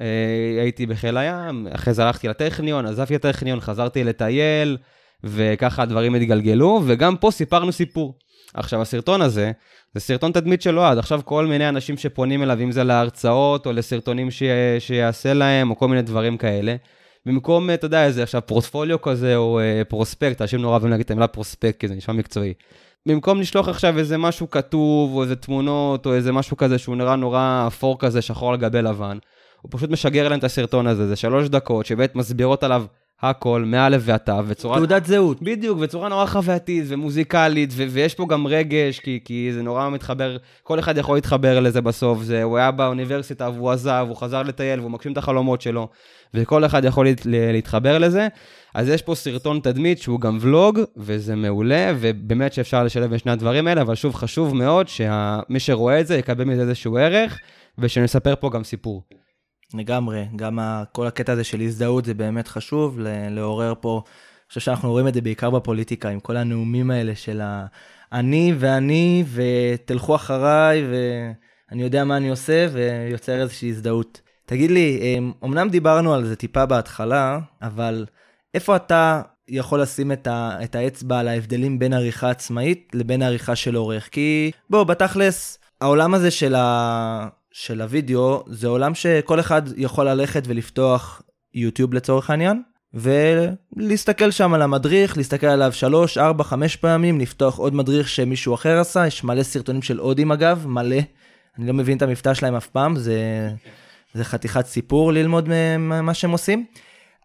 אה, הייתי בחיל הים, אחרי זה הלכתי לטכניון, עזבתי את הטכניון, חזרתי לטייל, וככה הדברים התגלגלו, וגם פה סיפרנו סיפור. עכשיו, הסרטון הזה, זה סרטון תדמית של אוהד. עכשיו, כל מיני אנשים שפונים אליו, אם זה להרצאות, או לסרטונים ש... שיעשה להם, או כל מיני דברים כאלה, במקום, אתה יודע, איזה עכשיו פורטפוליו כזה, או אה, פרוספקט, אנשים נורא אוהבים להגיד את המילה פרוספקט, כי זה נשמע מקצועי. במקום לשלוח עכשיו איזה משהו כתוב, או איזה תמונות, או איזה משהו כזה שהוא נראה נורא אפור כזה, שחור על גבי לבן, הוא פשוט משגר להם את הסרטון הזה, זה שלוש דקות, שבאמת מסבירות עליו הכל, מא' ועד ת', וצורה... תעודת זהות. בדיוק, וצורה נורא חווייתית ומוזיקלית, ו- ויש פה גם רגש, כי, כי זה נורא מתחבר, כל אחד יכול להתחבר לזה בסוף. זה, הוא היה באוניברסיטה והוא עזב, הוא חזר לטייל והוא מגשים את החלומות שלו, וכל אחד יכול להת, להתחבר לזה. אז יש פה סרטון תדמית שהוא גם ולוג, וזה מעולה, ובאמת שאפשר לשלב בין שני הדברים האלה, אבל שוב, חשוב מאוד שמי שרואה את זה יקבל מזה איזשהו ערך, ושנספר פה גם סיפור. לגמרי, גם כל הקטע הזה של הזדהות זה באמת חשוב, לעורר פה, אני חושב שאנחנו רואים את זה בעיקר בפוליטיקה, עם כל הנאומים האלה של אני ואני, ותלכו אחריי, ואני יודע מה אני עושה, ויוצר איזושהי הזדהות. תגיד לי, אמנם דיברנו על זה טיפה בהתחלה, אבל איפה אתה יכול לשים את, ה, את האצבע על ההבדלים בין עריכה עצמאית לבין עריכה של עורך? כי בוא, בתכלס, העולם הזה של, ה, של הוידאו זה עולם שכל אחד יכול ללכת ולפתוח יוטיוב לצורך העניין, ולהסתכל שם על המדריך, להסתכל עליו 3, 4, 5 פעמים, לפתוח עוד מדריך שמישהו אחר עשה, יש מלא סרטונים של הודים אגב, מלא. אני לא מבין את המבטא שלהם אף פעם, זה, זה חתיכת סיפור ללמוד ממה שהם עושים.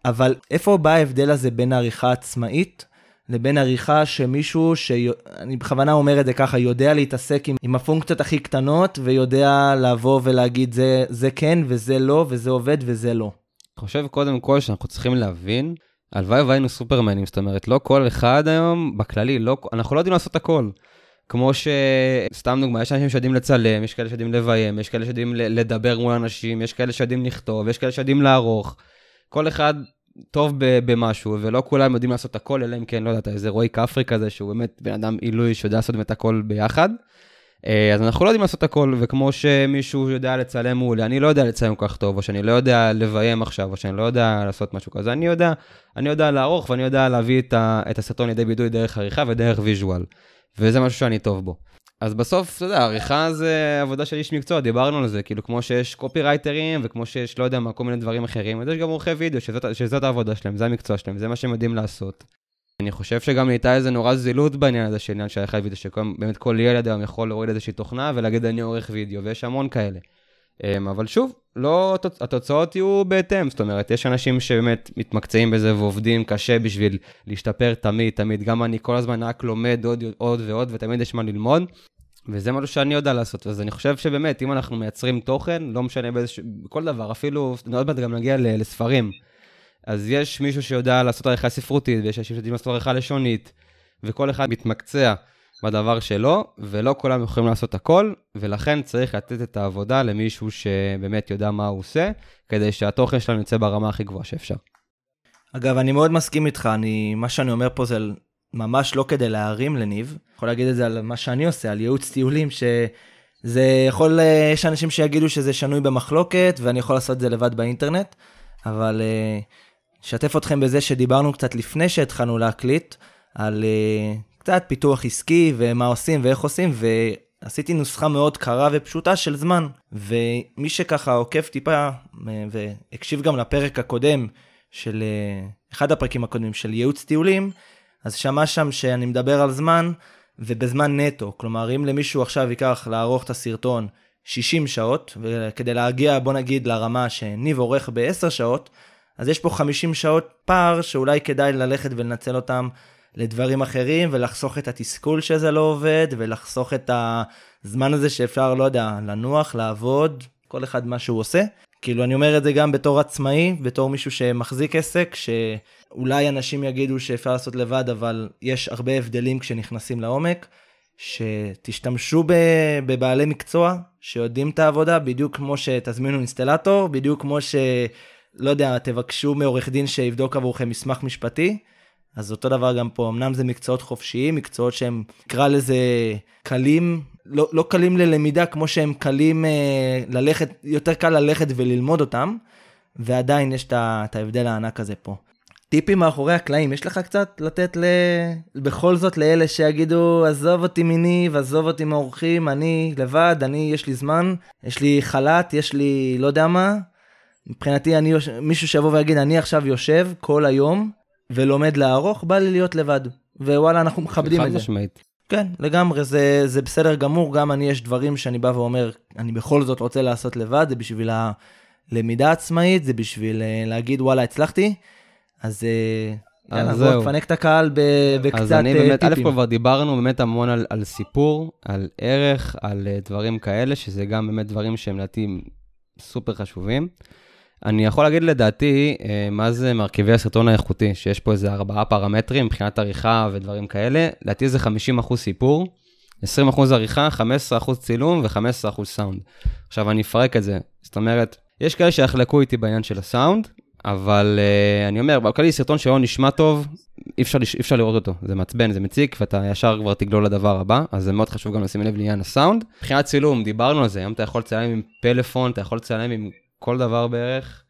אבל איפה בא ההבדל הזה בין עריכה עצמאית לבין עריכה שמישהו, שאני בכוונה אומר את זה ככה, יודע להתעסק עם, עם הפונקציות הכי קטנות ויודע לבוא ולהגיד זה, זה כן וזה לא וזה עובד וזה לא. אני חושב קודם כל שאנחנו צריכים להבין, הלוואי והיינו סופרמנים, זאת אומרת, לא כל אחד היום, בכללי, לא, אנחנו לא יודעים לעשות הכל. כמו שסתם דוגמא, יש אנשים שיודעים לצלם, יש כאלה שיודעים לביים, יש כאלה שיודעים לדבר מול אנשים, יש כאלה שיודעים לכתוב, יש כאלה שיודעים לערוך. כל אחד טוב במשהו, ולא כולם יודעים לעשות הכל, אלא אם כן, לא יודעת, איזה רועי כפרי כזה, שהוא באמת בן אדם עילוי שיודע לעשות את הכל ביחד. אה, אז אנחנו לא יודעים לעשות הכל, וכמו שמישהו יודע לצלם מעולה, אני לא יודע לצלם כל כך טוב, או שאני לא יודע לביים עכשיו, או שאני לא יודע לעשות משהו כזה, אני יודע, אני יודע לערוך ואני יודע להביא את, ה, את הסרטון לידי בידוי דרך עריכה ודרך ויז'ואל. וזה משהו שאני טוב בו. אז בסוף, אתה יודע, עריכה זה עבודה של איש מקצוע, דיברנו על זה, כאילו כמו שיש קופירייטרים, וכמו שיש, לא יודע מה, כל מיני דברים אחרים, אז יש גם עורכי וידאו, שזאת, שזאת העבודה שלהם, זה המקצוע שלהם, זה מה שהם יודעים לעשות. אני חושב שגם נהייתה איזה נורא זילות בעניין הזה של עניין של עריכת וידאו, שבאמת כל ילד היום יכול להוריד איזושהי תוכנה ולהגיד אני עורך וידאו, ויש המון כאלה. אמ, אבל שוב, לא, התוצאות יהיו בהתאם, זאת אומרת, יש אנשים שבאמת מתמקצעים בזה ועובדים קשה בשביל להשתפר תמיד, תמיד. גם אני כל הזמן רק לומד עוד, עוד ועוד, ותמיד יש מה ללמוד, וזה משהו שאני יודע לעשות. אז אני חושב שבאמת, אם אנחנו מייצרים תוכן, לא משנה באיזשהו, בכל דבר, אפילו, עוד מעט גם נגיע לספרים. אז יש מישהו שיודע לעשות עריכה ספרותית, ויש אנשים שיודעים לעשות עריכה לשונית, וכל אחד מתמקצע. בדבר שלו, ולא כולם יכולים לעשות הכל, ולכן צריך לתת את העבודה למישהו שבאמת יודע מה הוא עושה, כדי שהתוכן שלנו יצא ברמה הכי גבוהה שאפשר. אגב, אני מאוד מסכים איתך, אני, מה שאני אומר פה זה ממש לא כדי להרים לניב, יכול להגיד את זה על מה שאני עושה, על ייעוץ טיולים, שזה זה יכול, אה, יש אנשים שיגידו שזה שנוי במחלוקת, ואני יכול לעשות את זה לבד באינטרנט, אבל אשתף אתכם בזה שדיברנו קצת לפני שהתחלנו להקליט, על קצת פיתוח עסקי ומה עושים ואיך עושים, ועשיתי נוסחה מאוד קרה ופשוטה של זמן. ומי שככה עוקב טיפה והקשיב גם לפרק הקודם של אחד הפרקים הקודמים של ייעוץ טיולים, אז שמע שם שאני מדבר על זמן, ובזמן נטו. כלומר, אם למישהו עכשיו ייקח לערוך את הסרטון 60 שעות, וכדי להגיע, בוא נגיד, לרמה שניב עורך ב-10 שעות, אז יש פה 50 שעות פער שאולי כדאי ללכת ולנצל אותם לדברים אחרים, ולחסוך את התסכול שזה לא עובד, ולחסוך את הזמן הזה שאפשר, לא יודע, לנוח, לעבוד, כל אחד מה שהוא עושה. כאילו, אני אומר את זה גם בתור עצמאי, בתור מישהו שמחזיק עסק, שאולי אנשים יגידו שאפשר לעשות לבד, אבל יש הרבה הבדלים כשנכנסים לעומק. שתשתמשו בבעלי מקצוע שיודעים את העבודה, בדיוק כמו שתזמינו אינסטלטור, בדיוק כמו ש... לא יודע, תבקשו מעורך דין שיבדוק עבורכם מסמך משפטי. אז אותו דבר גם פה, אמנם זה מקצועות חופשיים, מקצועות שהם, נקרא לזה, קלים לא, לא קלים ללמידה כמו שהם קלים אה, ללכת, יותר קל ללכת וללמוד אותם, ועדיין יש את ההבדל הענק הזה פה. טיפים מאחורי הקלעים, יש לך קצת לתת ל... בכל זאת לאלה שיגידו, עזוב אותי מניב, עזוב אותי מאורחים, אני לבד, אני, יש לי זמן, יש לי חל"ת, יש לי לא יודע מה. מבחינתי, אני, מישהו שיבוא ויגיד, אני עכשיו יושב כל היום ולומד לערוך, בא לי להיות לבד. ווואלה, אנחנו מכבדים את זה. חד משמעית. כן, לגמרי, זה, זה בסדר גמור, גם אני יש דברים שאני בא ואומר, אני בכל זאת רוצה לעשות לבד, זה בשביל הלמידה העצמאית, זה בשביל אה, להגיד וואלה, הצלחתי, אז אה, יאללה, בוא תפנק את הקהל בקצת אז אני אה, באמת, א' כבר דיברנו באמת המון על, על סיפור, על ערך, על דברים כאלה, שזה גם באמת דברים שהם לדעתי סופר חשובים. אני יכול להגיד לדעתי, אה, מה זה מרכיבי הסרטון האיכותי, שיש פה איזה ארבעה פרמטרים מבחינת עריכה ודברים כאלה, לדעתי זה 50% סיפור, 20% עריכה, 15% צילום ו-15% סאונד. עכשיו אני אפרק את זה, זאת אומרת, יש כאלה שיחלקו איתי בעניין של הסאונד, אבל uh, אני אומר, בכללי סרטון שלא נשמע טוב, אי אפשר, אי אפשר לראות אותו, זה מעצבן, זה מציק, ואתה ישר כבר תגלול לדבר הבא, אז זה מאוד חשוב גם לשים לב לעניין הסאונד. מבחינת צילום, דיברנו על זה, היום אתה יכול לצלם עם פלאפון, אתה יכול לצלם עם כל דבר בערך.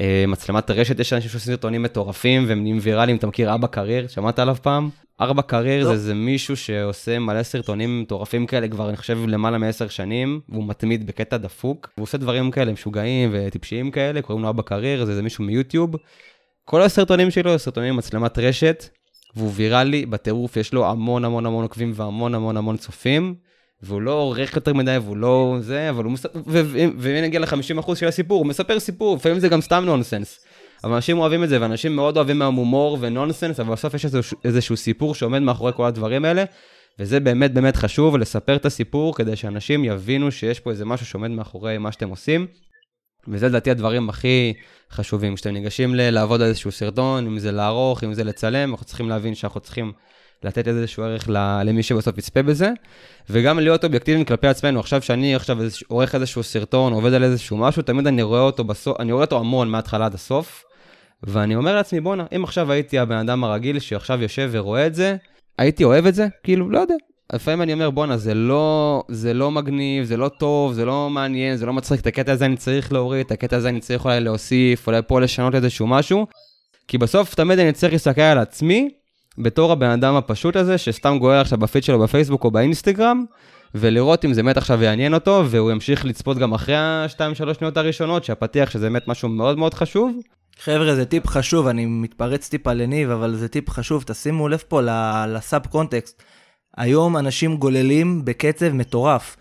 אה, מצלמת רשת, יש אנשים שעושים סרטונים מטורפים והם נהיים ויראליים, אתה מכיר אבא קרייר? שמעת עליו פעם? ארבע קרייר זה איזה מישהו שעושה מלא סרטונים מטורפים כאלה כבר, אני חושב, למעלה מעשר שנים, והוא מתמיד בקטע דפוק, והוא עושה דברים כאלה משוגעים וטיפשיים כאלה, קוראים לו אבא קרייר, זה איזה מישהו מיוטיוב. כל הסרטונים שלו, סרטונים עם מצלמת רשת, והוא ויראלי בטירוף, יש לו המון המון המון עוקבים והמון המון המון צופים. והוא לא עורך יותר מדי, והוא לא זה, אבל הוא מספר, ואם נגיע ל-50% של הסיפור, הוא מספר סיפור, לפעמים זה גם סתם נונסנס. אבל אנשים אוהבים את זה, ואנשים מאוד אוהבים מהיום הומור ונונסנס, אבל בסוף יש איזשהו, איזשהו סיפור שעומד מאחורי כל הדברים האלה, וזה באמת באמת חשוב, לספר את הסיפור, כדי שאנשים יבינו שיש פה איזה משהו שעומד מאחורי מה שאתם עושים. וזה לדעתי הדברים הכי חשובים. כשאתם ניגשים לעבוד על איזשהו סרטון, אם זה לערוך, אם זה לצלם, אנחנו צריכים להבין שאנחנו צריכים לתת איזשהו ערך למי שבסוף יצפה בזה, וגם להיות אובייקטיביים כלפי עצמנו. עכשיו שאני עכשיו עורך איזשהו סרטון, עובד על איזשהו משהו, תמיד אני רואה אותו בסוף, אני רואה אותו המון מההתחלה עד הסוף, ואני אומר לעצמי, בואנה, אם עכשיו הייתי הבן אדם הרגיל שעכשיו יושב ורואה את זה, הייתי אוהב את זה? כאילו, לא יודע. לפעמים אני אומר, בואנה, זה לא, זה לא מגניב, זה לא טוב, זה לא מעניין, זה לא מצחיק, את הקטע הזה אני צריך להוריד, את הקטע הזה אני צריך אולי להוסיף, אולי פה לשנות איזשהו משהו. כי בסוף תמיד אני צריך להסתכל על עצמי בתור הבן אדם הפשוט הזה, שסתם גוער עכשיו בפיד שלו בפייסבוק או באינסטגרם, ולראות אם זה באמת עכשיו יעניין אותו, והוא ימשיך לצפות גם אחרי ה-2-3 שניות הראשונות, שהפתיח שזה באמת משהו מאוד מאוד חשוב. חבר'ה, זה טיפ חשוב, אני מתפרץ טיפה לניב, אבל זה טיפ חשוב, תשימו לב פה לסאב קונטקסט. היום אנשים גוללים בקצב מטורף.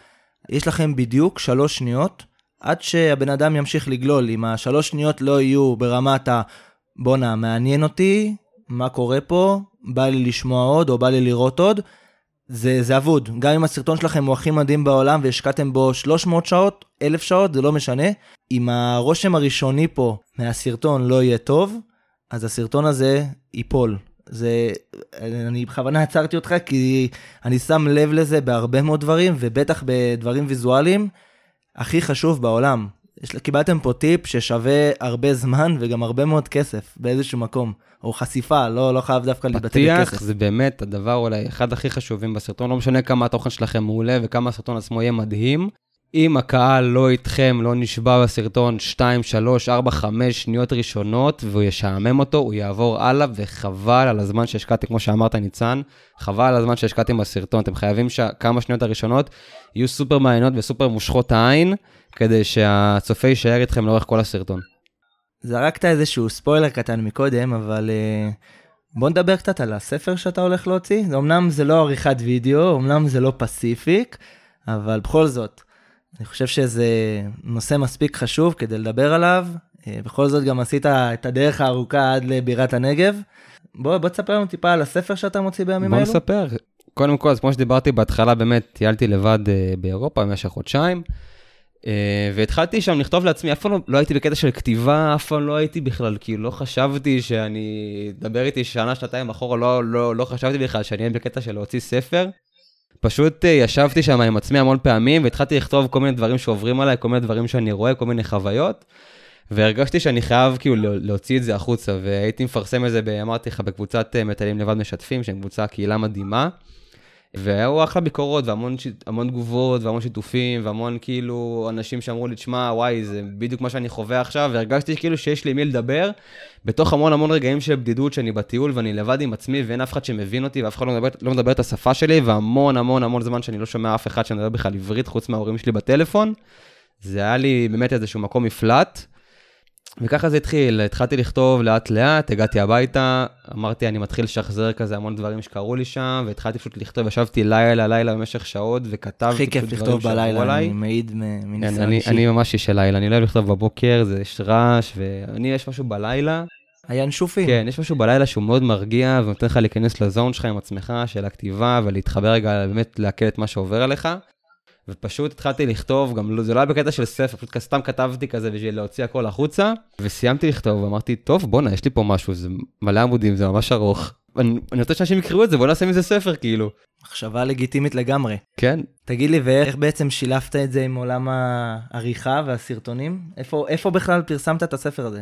יש לכם בדיוק שלוש שניות, עד שהבן אדם ימשיך לגלול. אם השלוש שניות לא יהיו ברמת ה... בואנה, מעניין אותי, מה קורה פה, בא לי לשמוע עוד או בא לי לראות עוד, זה, זה אבוד. גם אם הסרטון שלכם הוא הכי מדהים בעולם והשקעתם בו 300 שעות, 1,000 שעות, זה לא משנה. אם הרושם הראשוני פה מהסרטון לא יהיה טוב, אז הסרטון הזה ייפול. זה, אני בכוונה עצרתי אותך כי אני שם לב לזה בהרבה מאוד דברים, ובטח בדברים ויזואליים, הכי חשוב בעולם. יש, קיבלתם פה טיפ ששווה הרבה זמן וגם הרבה מאוד כסף באיזשהו מקום. או חשיפה, לא, לא חייב דווקא להתבטא פתיח בכסף. זה באמת הדבר אולי אחד הכי חשובים בסרטון, לא משנה כמה התוכן שלכם מעולה וכמה הסרטון עצמו יהיה מדהים. אם הקהל לא איתכם, לא נשבע בסרטון 2, 3, 4, 5 שניות ראשונות, והוא ישעמם אותו, הוא יעבור הלאה, וחבל על הזמן שהשקעתי, כמו שאמרת, ניצן, חבל על הזמן שהשקעתי בסרטון. אתם חייבים שכמה שניות הראשונות יהיו סופר מעניינות וסופר מושכות העין, כדי שהצופה יישאר איתכם לאורך כל הסרטון. זרקת איזשהו ספוילר קטן מקודם, אבל uh, בוא נדבר קצת על הספר שאתה הולך להוציא. אמנם זה לא עריכת וידאו, אמנם זה לא פסיפיק, אבל בכל זאת, אני חושב שזה נושא מספיק חשוב כדי לדבר עליו. Uh, בכל זאת גם עשית את הדרך הארוכה עד לבירת הנגב. בוא, בוא תספר לנו טיפה על הספר שאתה מוציא בימים בוא האלו. נספר. קודם כל, אז כמו שדיברתי בהתחלה, באמת טיילתי לבד אה, באירופה במשך חודשיים, אה, והתחלתי שם לכתוב לעצמי, אף פעם לא, לא הייתי בקטע של כתיבה, אף פעם לא הייתי בכלל, כאילו לא חשבתי שאני, דבר איתי שנה, שנתיים אחורה, לא, לא, לא חשבתי בכלל שאני אהיה בקטע של להוציא ספר. פשוט אה, ישבתי שם עם עצמי המון פעמים, והתחלתי לכתוב כל מיני דברים שעוברים עליי, כל מיני דברים שאני רואה, כל מיני חוויות. והרגשתי שאני חייב כאילו לה- להוציא את זה החוצה, והייתי מפרסם את זה, אמרתי לך, בקבוצת אה, מטיילים לבד משתפים, שהם קבוצה קהילה מדהימה. והיו אחלה ביקורות, והמון ש... תגובות, והמון שיתופים, והמון כאילו אנשים שאמרו לי, תשמע, וואי, זה בדיוק מה שאני חווה עכשיו, והרגשתי כאילו שיש לי מי לדבר, בתוך המון המון רגעים של בדידות, שאני בטיול ואני לבד עם עצמי, ואין אף אחד שמבין אותי, ואף אחד לא מדבר, לא מדבר את השפה שלי, והמון המון המון זמן שאני לא שומע אף אחד שמדבר בכלל עברית, חוץ מההורים שלי בטלפון. זה היה לי באמת איזשהו מקום מפלט. וככה זה התחיל, התחלתי לכתוב לאט לאט, הגעתי הביתה, אמרתי אני מתחיל לשחזר כזה המון דברים שקרו לי שם, והתחלתי פשוט לכתוב, ישבתי לילה לילה במשך שעות, וכתבתי הכי כיף פשוט לכתוב דברים שעברו בלילה, עליי. אני מעיד כן, מניסיון אני, אישי. אני ממש איש של לילה, אני לא אוהב לכתוב בבוקר, זה יש רעש, ואני, יש משהו בלילה, הינשופים. כן, יש משהו בלילה שהוא מאוד מרגיע, ונותן לך להיכנס לזון שלך עם עצמך, של הכתיבה, ולהתחבר רגע, באמת לעכל את מה שעובר עליך. ופשוט התחלתי לכתוב, גם לא, זה לא היה בקטע של ספר, פשוט סתם כתבתי כזה בשביל להוציא הכל החוצה, וסיימתי לכתוב, ואמרתי, טוב, בואנה, יש לי פה משהו, זה מלא עמודים, זה ממש ארוך. אני, אני רוצה שאנשים יקראו את זה, בוא נעשה מזה ספר, כאילו. מחשבה לגיטימית לגמרי. כן, תגיד לי, ואיך בעצם שילבת את זה עם עולם העריכה והסרטונים? איפה, איפה בכלל פרסמת את הספר הזה?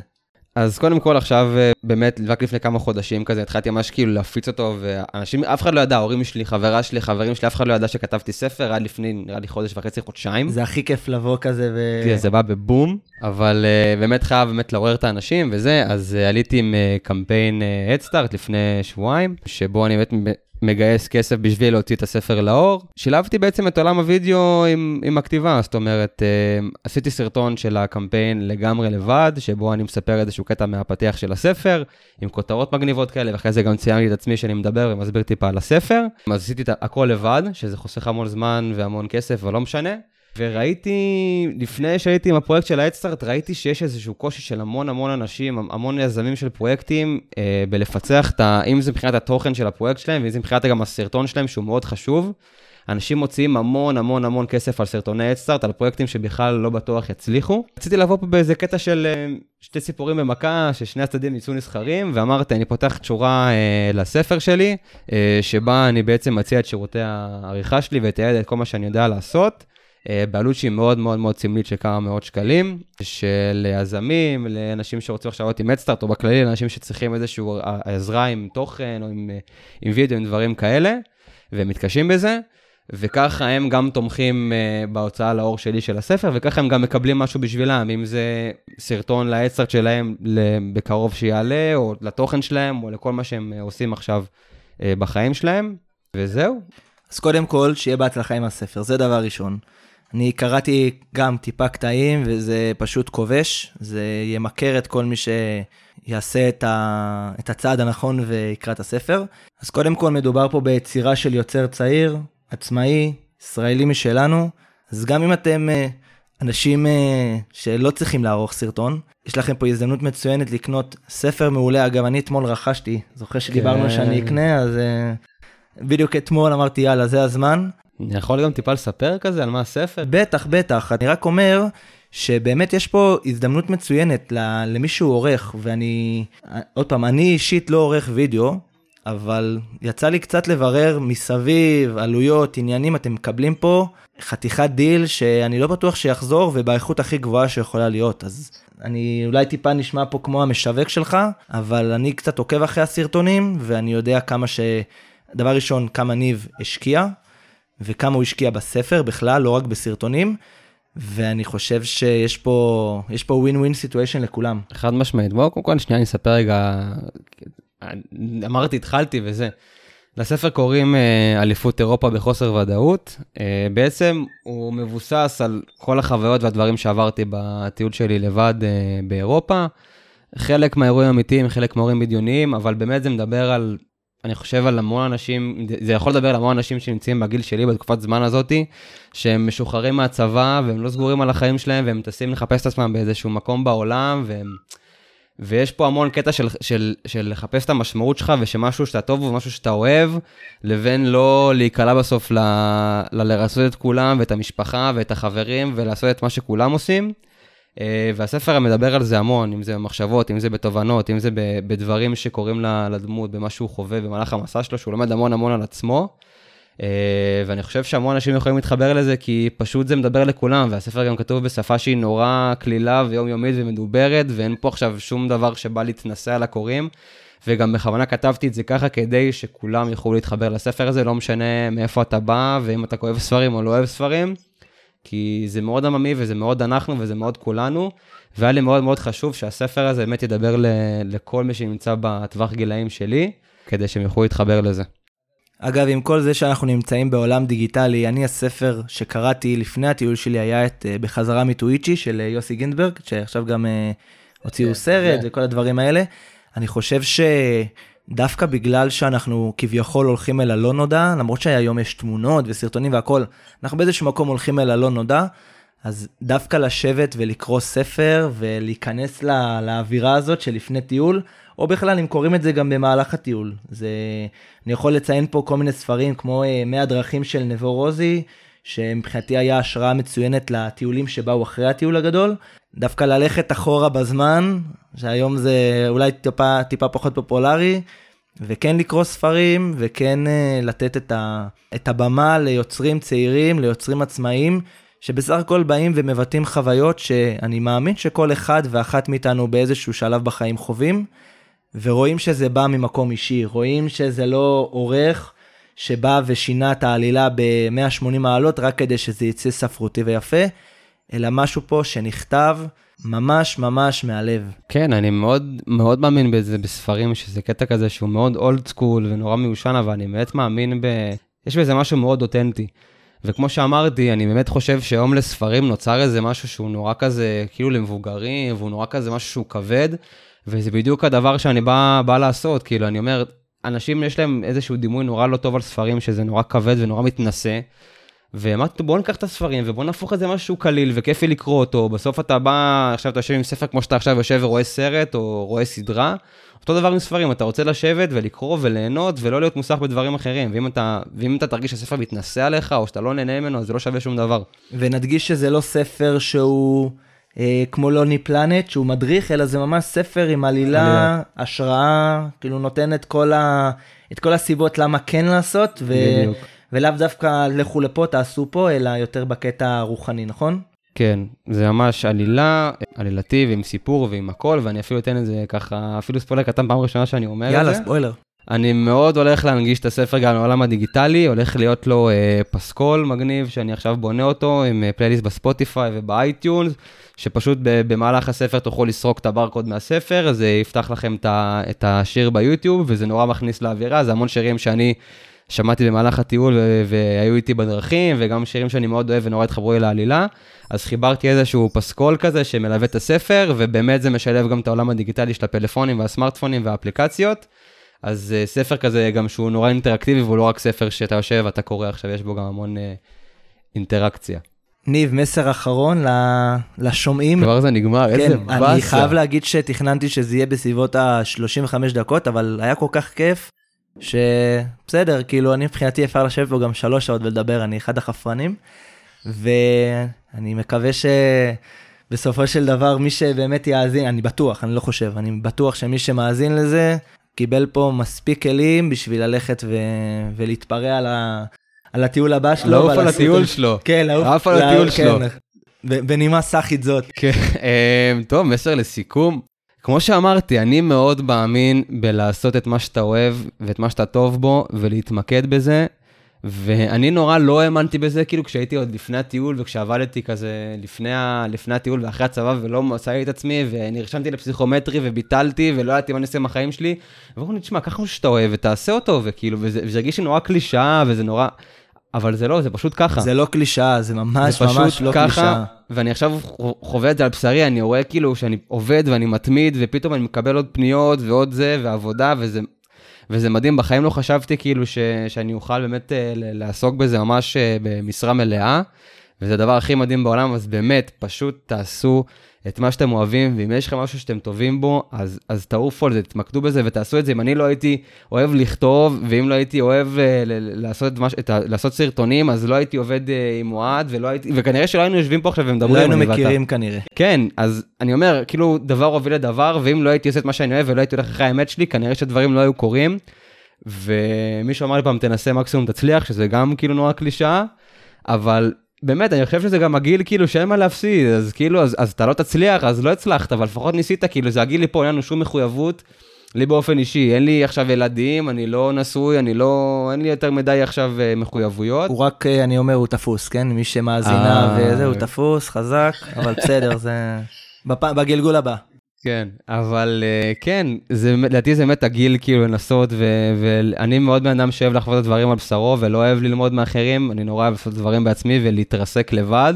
אז קודם כל עכשיו, אה, באמת, רק לפני כמה חודשים כזה, התחלתי ממש כאילו להפיץ אותו, ואנשים, אף אחד לא ידע, ההורים שלי, חברה שלי, חברים שלי, אף אחד לא ידע שכתבתי ספר, עד לפני, נראה לי חודש וחצי, חודשיים. זה הכי כיף לבוא כזה ו... כן, זה בא בבום, אבל uh, באמת חייב באמת לעורר את האנשים וזה, אז uh, עליתי עם uh, קמפיין uh, Headstart לפני שבועיים, שבו אני באמת מגייס כסף בשביל להוציא את הספר לאור. שילבתי בעצם את עולם הוידאו עם, עם הכתיבה, זאת אומרת, uh, עשיתי סרטון של הקמפיין לגמרי לבד, שבו אני מספר איזשהו קטע מהפתיח של הספר, עם כותרות מגניבות כאלה, ואחרי זה גם ציינתי את עצמי שאני מדבר ומסביר טיפה על הספר. אז עשיתי את הכל לבד, שזה חוסך המון זמן והמון כסף, אבל לא משנה. וראיתי, לפני שהייתי עם הפרויקט של האדסטארט, ראיתי שיש איזשהו קושי של המון המון אנשים, המון יזמים של פרויקטים, אה, בלפצח את ה... אם זה מבחינת התוכן של הפרויקט שלהם, ואם זה מבחינת גם הסרטון שלהם, שהוא מאוד חשוב. אנשים מוציאים המון המון המון כסף על סרטוני אדסטארט, על פרויקטים שבכלל לא בטוח יצליחו. רציתי לבוא פה באיזה קטע של אה, שתי סיפורים במכה, ששני הצדדים יצאו נסחרים, ואמרתי, אני פותח תשורה אה, לספר שלי, אה, שבה אני בעצם מציע את שירותי העריכה שלי ואתעד את כל מה שאני יודע לעשות. אה, בעלות שהיא מאוד מאוד מאוד סמלית של כמה מאות שקלים, של יזמים, לאנשים שרוצים עכשיו להיות עם אדסטארט, או בכללי לאנשים שצריכים איזושהי עזרה עם תוכן, או עם, אה, עם וידאו, עם דברים כאלה, והם מתקשים בזה. וככה הם גם תומכים uh, בהוצאה לאור שלי של הספר, וככה הם גם מקבלים משהו בשבילם, אם זה סרטון לאדסטארט שלהם בקרוב שיעלה, או לתוכן שלהם, או לכל מה שהם עושים עכשיו uh, בחיים שלהם, וזהו. אז קודם כל, שיהיה בהצלחה עם הספר, זה דבר ראשון. אני קראתי גם טיפה קטעים, וזה פשוט כובש, זה ימכר את כל מי שיעשה את, ה... את הצעד הנכון ויקרא את הספר. אז קודם כל, מדובר פה ביצירה של יוצר צעיר, עצמאי, ישראלי משלנו, אז גם אם אתם אה, אנשים אה, שלא צריכים לערוך סרטון, יש לכם פה הזדמנות מצוינת לקנות ספר מעולה. אגב, אני אתמול רכשתי, זוכר שדיברנו כן. שאני אקנה, אז אה, בדיוק אתמול אמרתי, יאללה, זה הזמן. אני יכול גם טיפה לספר כזה על מה הספר? בטח, בטח. אני רק אומר שבאמת יש פה הזדמנות מצוינת למי שהוא עורך, ואני, עוד פעם, אני אישית לא עורך וידאו, אבל יצא לי קצת לברר מסביב, עלויות, עניינים, אתם מקבלים פה חתיכת דיל שאני לא בטוח שיחזור ובאיכות הכי גבוהה שיכולה להיות. אז אני אולי טיפה נשמע פה כמו המשווק שלך, אבל אני קצת עוקב אחרי הסרטונים, ואני יודע כמה ש... דבר ראשון, כמה ניב השקיע, וכמה הוא השקיע בספר בכלל, לא רק בסרטונים. ואני חושב שיש פה, יש פה ווין ווין סיטואשן לכולם. חד משמעית. בואו קודם כל שנייה אני אספר רגע, אמרתי התחלתי וזה. לספר קוראים אה, אליפות אירופה בחוסר ודאות. אה, בעצם הוא מבוסס על כל החוויות והדברים שעברתי בטיול שלי לבד אה, באירופה. חלק מהאירועים אמיתיים, חלק מהאירועים בדיוניים, אבל באמת זה מדבר על אני חושב על המון אנשים, זה יכול לדבר על המון אנשים שנמצאים בגיל שלי בתקופת זמן הזאתי, שהם משוחררים מהצבא והם לא סגורים על החיים שלהם והם טסים לחפש את עצמם באיזשהו מקום בעולם והם... ויש פה המון קטע של, של, של לחפש את המשמעות שלך ושמשהו שאתה טוב ומשהו שאתה אוהב, לבין לא להיקלע בסוף ל, ל- לרצות את כולם ואת המשפחה ואת החברים ולעשות את מה שכולם עושים. אה, והספר מדבר על זה המון, אם זה במחשבות, אם זה בתובנות, אם זה בדברים שקורים לדמות, במה שהוא חווה במהלך המסע שלו, שהוא לומד המון המון על עצמו. אה, ואני חושב שהמון אנשים יכולים להתחבר לזה, כי פשוט זה מדבר לכולם, והספר גם כתוב בשפה שהיא נורא קלילה ויומיומית ומדוברת, ואין פה עכשיו שום דבר שבא להתנסה על הקוראים. וגם בכוונה כתבתי את זה ככה כדי שכולם יוכלו להתחבר לספר הזה, לא משנה מאיפה אתה בא, ואם אתה כואב ספרים או לא אוהב ספרים. כי זה מאוד עממי וזה מאוד אנחנו וזה מאוד כולנו, והיה לי מאוד מאוד חשוב שהספר הזה באמת ידבר ל- לכל מי שנמצא בטווח גילאים שלי, כדי שהם יוכלו להתחבר לזה. אגב, עם כל זה שאנחנו נמצאים בעולם דיגיטלי, אני הספר שקראתי לפני הטיול שלי היה את uh, בחזרה מטוויצ'י של uh, יוסי גינדברג, שעכשיו גם uh, הוציאו כן, סרט וכל הדברים האלה. אני חושב ש... דווקא בגלל שאנחנו כביכול הולכים אל הלא נודע, למרות שהיום יש תמונות וסרטונים והכל, אנחנו באיזשהו מקום הולכים אל הלא נודע, אז דווקא לשבת ולקרוא ספר ולהיכנס לה, לאווירה הזאת של לפני טיול, או בכלל אם קוראים את זה גם במהלך הטיול. זה, אני יכול לציין פה כל מיני ספרים כמו 100 אה, דרכים של נבו רוזי, שמבחינתי היה השראה מצוינת לטיולים שבאו אחרי הטיול הגדול. דווקא ללכת אחורה בזמן, שהיום זה אולי טיפה, טיפה פחות פופולרי, וכן לקרוא ספרים, וכן uh, לתת את, ה, את הבמה ליוצרים צעירים, ליוצרים עצמאיים, שבסך הכל באים ומבטאים חוויות שאני מאמין שכל אחד ואחת מאיתנו באיזשהו שלב בחיים חווים, ורואים שזה בא ממקום אישי, רואים שזה לא עורך שבא ושינה את העלילה ב-180 מעלות רק כדי שזה יצא ספרותי ויפה, אלא משהו פה שנכתב ממש ממש מהלב. כן, אני מאוד מאוד מאמין בזה בספרים, שזה קטע כזה שהוא מאוד אולד סקול ונורא מיושן, אבל אני באמת מאמין ב... יש בזה משהו מאוד אותנטי. וכמו שאמרתי, אני באמת חושב שהיום לספרים נוצר איזה משהו שהוא נורא כזה, כאילו למבוגרים, והוא נורא כזה משהו שהוא כבד, וזה בדיוק הדבר שאני בא, בא לעשות, כאילו, אני אומר, אנשים יש להם איזשהו דימוי נורא לא טוב על ספרים, שזה נורא כבד ונורא מתנשא. ואמרתי, בוא ניקח את הספרים ובוא נהפוך את זה משהו קליל וכיפי לקרוא אותו. בסוף אתה בא, עכשיו אתה יושב עם ספר כמו שאתה עכשיו יושב ורואה סרט או רואה סדרה. אותו דבר עם ספרים, אתה רוצה לשבת ולקרוא וליהנות ולא להיות מוסך בדברים אחרים. ואם אתה, ואם אתה תרגיש שהספר מתנשא עליך או שאתה לא נהנה ממנו, אז זה לא שווה שום דבר. ונדגיש שזה לא ספר שהוא... אה, כמו Lonely Planet, שהוא מדריך, אלא זה ממש ספר עם עלילה, השראה, כאילו נותן את כל, ה, את כל הסיבות למה כן לעשות, ו, ולאו דווקא לכו לפה, תעשו פה, אלא יותר בקטע הרוחני, נכון? כן, זה ממש עלילה, עלילתי ועם סיפור ועם הכל, ואני אפילו אתן את זה ככה, אפילו ספוילר קטן פעם ראשונה שאני אומר יאללה, את זה. יאללה, ספוילר. אני מאוד הולך להנגיש את הספר גם לעולם הדיגיטלי, הולך להיות לו אה, פסקול מגניב, שאני עכשיו בונה אותו עם אה, פלייליסט ב Spotify וב iTunes, שפשוט במהלך הספר תוכלו לסרוק את הברקוד מהספר, זה יפתח לכם את השיר ביוטיוב, וזה נורא מכניס לאווירה, זה המון שירים שאני שמעתי במהלך הטיול והיו איתי בדרכים, וגם שירים שאני מאוד אוהב ונורא התחברו לי לעלילה. אז חיברתי איזשהו פסקול כזה שמלווה את הספר, ובאמת זה משלב גם את העולם הדיגיטלי של הפלאפונים והסמארטפונים והאפליקציות. אז uh, ספר כזה גם שהוא נורא אינטראקטיבי, והוא לא רק ספר שאתה יושב ואתה קורא עכשיו, יש בו גם המון uh, אינטראקציה. ניב, מסר אחרון לשומעים. כבר זה נגמר, כן, איזה באסה. אני חייב להגיד שתכננתי שזה יהיה בסביבות ה-35 דקות, אבל היה כל כך כיף, שבסדר, כאילו, אני מבחינתי אפשר לשבת פה גם שלוש שעות ולדבר, אני אחד החפרנים, ואני מקווה שבסופו של דבר מי שבאמת יאזין, אני בטוח, אני לא חושב, אני בטוח שמי שמאזין לזה, קיבל פה מספיק כלים בשביל ללכת ו... ולהתפרע על, ה... על הטיול הבא שלו. לעוף על הטיול שלו. כן, לעוף על הטיול שלו. בנימה סאחית זאת. כן, אמ, טוב, מסר לסיכום. כמו שאמרתי, אני מאוד מאמין בלעשות את מה שאתה אוהב ואת מה שאתה טוב בו ולהתמקד בזה. ואני נורא לא האמנתי בזה, כאילו כשהייתי עוד לפני הטיול וכשעבדתי כזה לפני, ה... לפני הטיול ואחרי הצבא ולא מצאתי את עצמי ונרשמתי לפסיכומטרי וביטלתי ולא ידעתי מה אני עושה עם החיים שלי. ואמרו לי, תשמע, קח משהו שאתה אוהב ותעשה אותו, וכאילו, וזה, וזה הרגיש לי נורא קלישאה וזה נורא... אבל זה לא, זה פשוט ככה. זה לא קלישאה, זה ממש זה ממש לא ככה, קלישאה. ואני עכשיו חווה את זה על בשרי, אני רואה כאילו שאני עובד ואני מתמיד, ופתאום אני מקבל עוד פניות ועוד זה, ועבודה, וזה, וזה מדהים. בחיים לא חשבתי כאילו ש, שאני אוכל באמת אה, לעסוק בזה ממש אה, במשרה מלאה, וזה הדבר הכי מדהים בעולם, אז באמת, פשוט תעשו את מה שאתם אוהבים, ואם יש לכם משהו שאתם טובים בו, אז, אז תעופו על זה, תתמקדו בזה ותעשו את זה. אם אני לא הייתי אוהב לכתוב, ואם לא הייתי אוהב ל- ל- לעשות, את מה, ש- את ה, לעשות סרטונים, אז לא הייתי עובד אה, עם אוהד, הייתי, וכנראה שלא היינו יושבים פה עכשיו ומדברים. לא היינו אני ואתה. מכירים כנראה. כן, אז אני אומר, כאילו, דבר הוביל לדבר, ואם לא הייתי עושה את מה שאני אוהב ולא הייתי הולך אחרי האמת שלי, כנראה שדברים לא היו קורים. ומישהו אמר לי פעם, תנסה מקסימום תצליח, שזה גם כאילו נורא קלישאה, אבל באמת, אני חושב שזה גם הגיל כאילו שאין מה להפסיד, אז כאילו, אז, אז אתה לא תצליח, אז לא הצלחת, אבל לפחות ניסית, כאילו, זה הגיל לי פה, אין לנו שום מחויבות. לי באופן אישי, אין לי עכשיו ילדים, אני לא נשוי, אני לא, אין לי יותר מדי עכשיו אה, מחויבויות. הוא רק, אה, אני אומר, הוא תפוס, כן? מי שמאזינה אה. וזה, הוא תפוס, חזק, אבל בסדר, זה... בפ- בגלגול הבא. כן, אבל uh, כן, זה, לדעתי זה באמת הגיל כאילו לנסות, ו- ואני מאוד בן אדם שאוהב לחוות את הדברים על בשרו, ולא אוהב ללמוד מאחרים, אני נורא אוהב לעשות דברים בעצמי ולהתרסק לבד,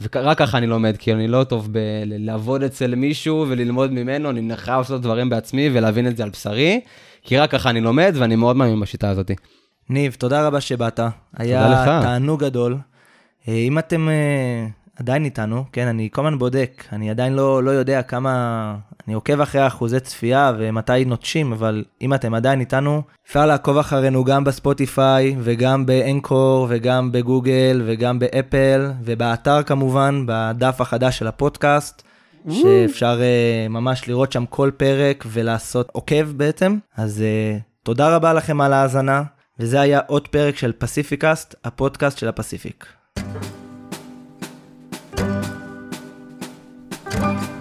ורק ככה אני לומד, כאילו אני לא טוב בלעבוד אצל מישהו וללמוד ממנו, אני חייב לעשות דברים בעצמי ולהבין את זה על בשרי, כי רק ככה אני לומד, ואני מאוד מאמין בשיטה הזאת. ניב, תודה רבה שבאת. לך. היה תענוג גדול. אה, אם אתם אה, עדיין איתנו, כן, אני כל הזמן בודק, אני עדיין לא, לא יודע כמה... אני עוקב אחרי אחוזי צפייה ומתי נוטשים, אבל אם אתם עדיין איתנו, אפשר לעקוב אחרינו גם בספוטיפיי, וגם באנקור, וגם בגוגל, וגם באפל, ובאתר כמובן, בדף החדש של הפודקאסט. שאפשר uh, ממש לראות שם כל פרק ולעשות עוקב בעצם. אז uh, תודה רבה לכם על ההאזנה, וזה היה עוד פרק של פסיפיקאסט, הפודקאסט של הפסיפיק. Thank you.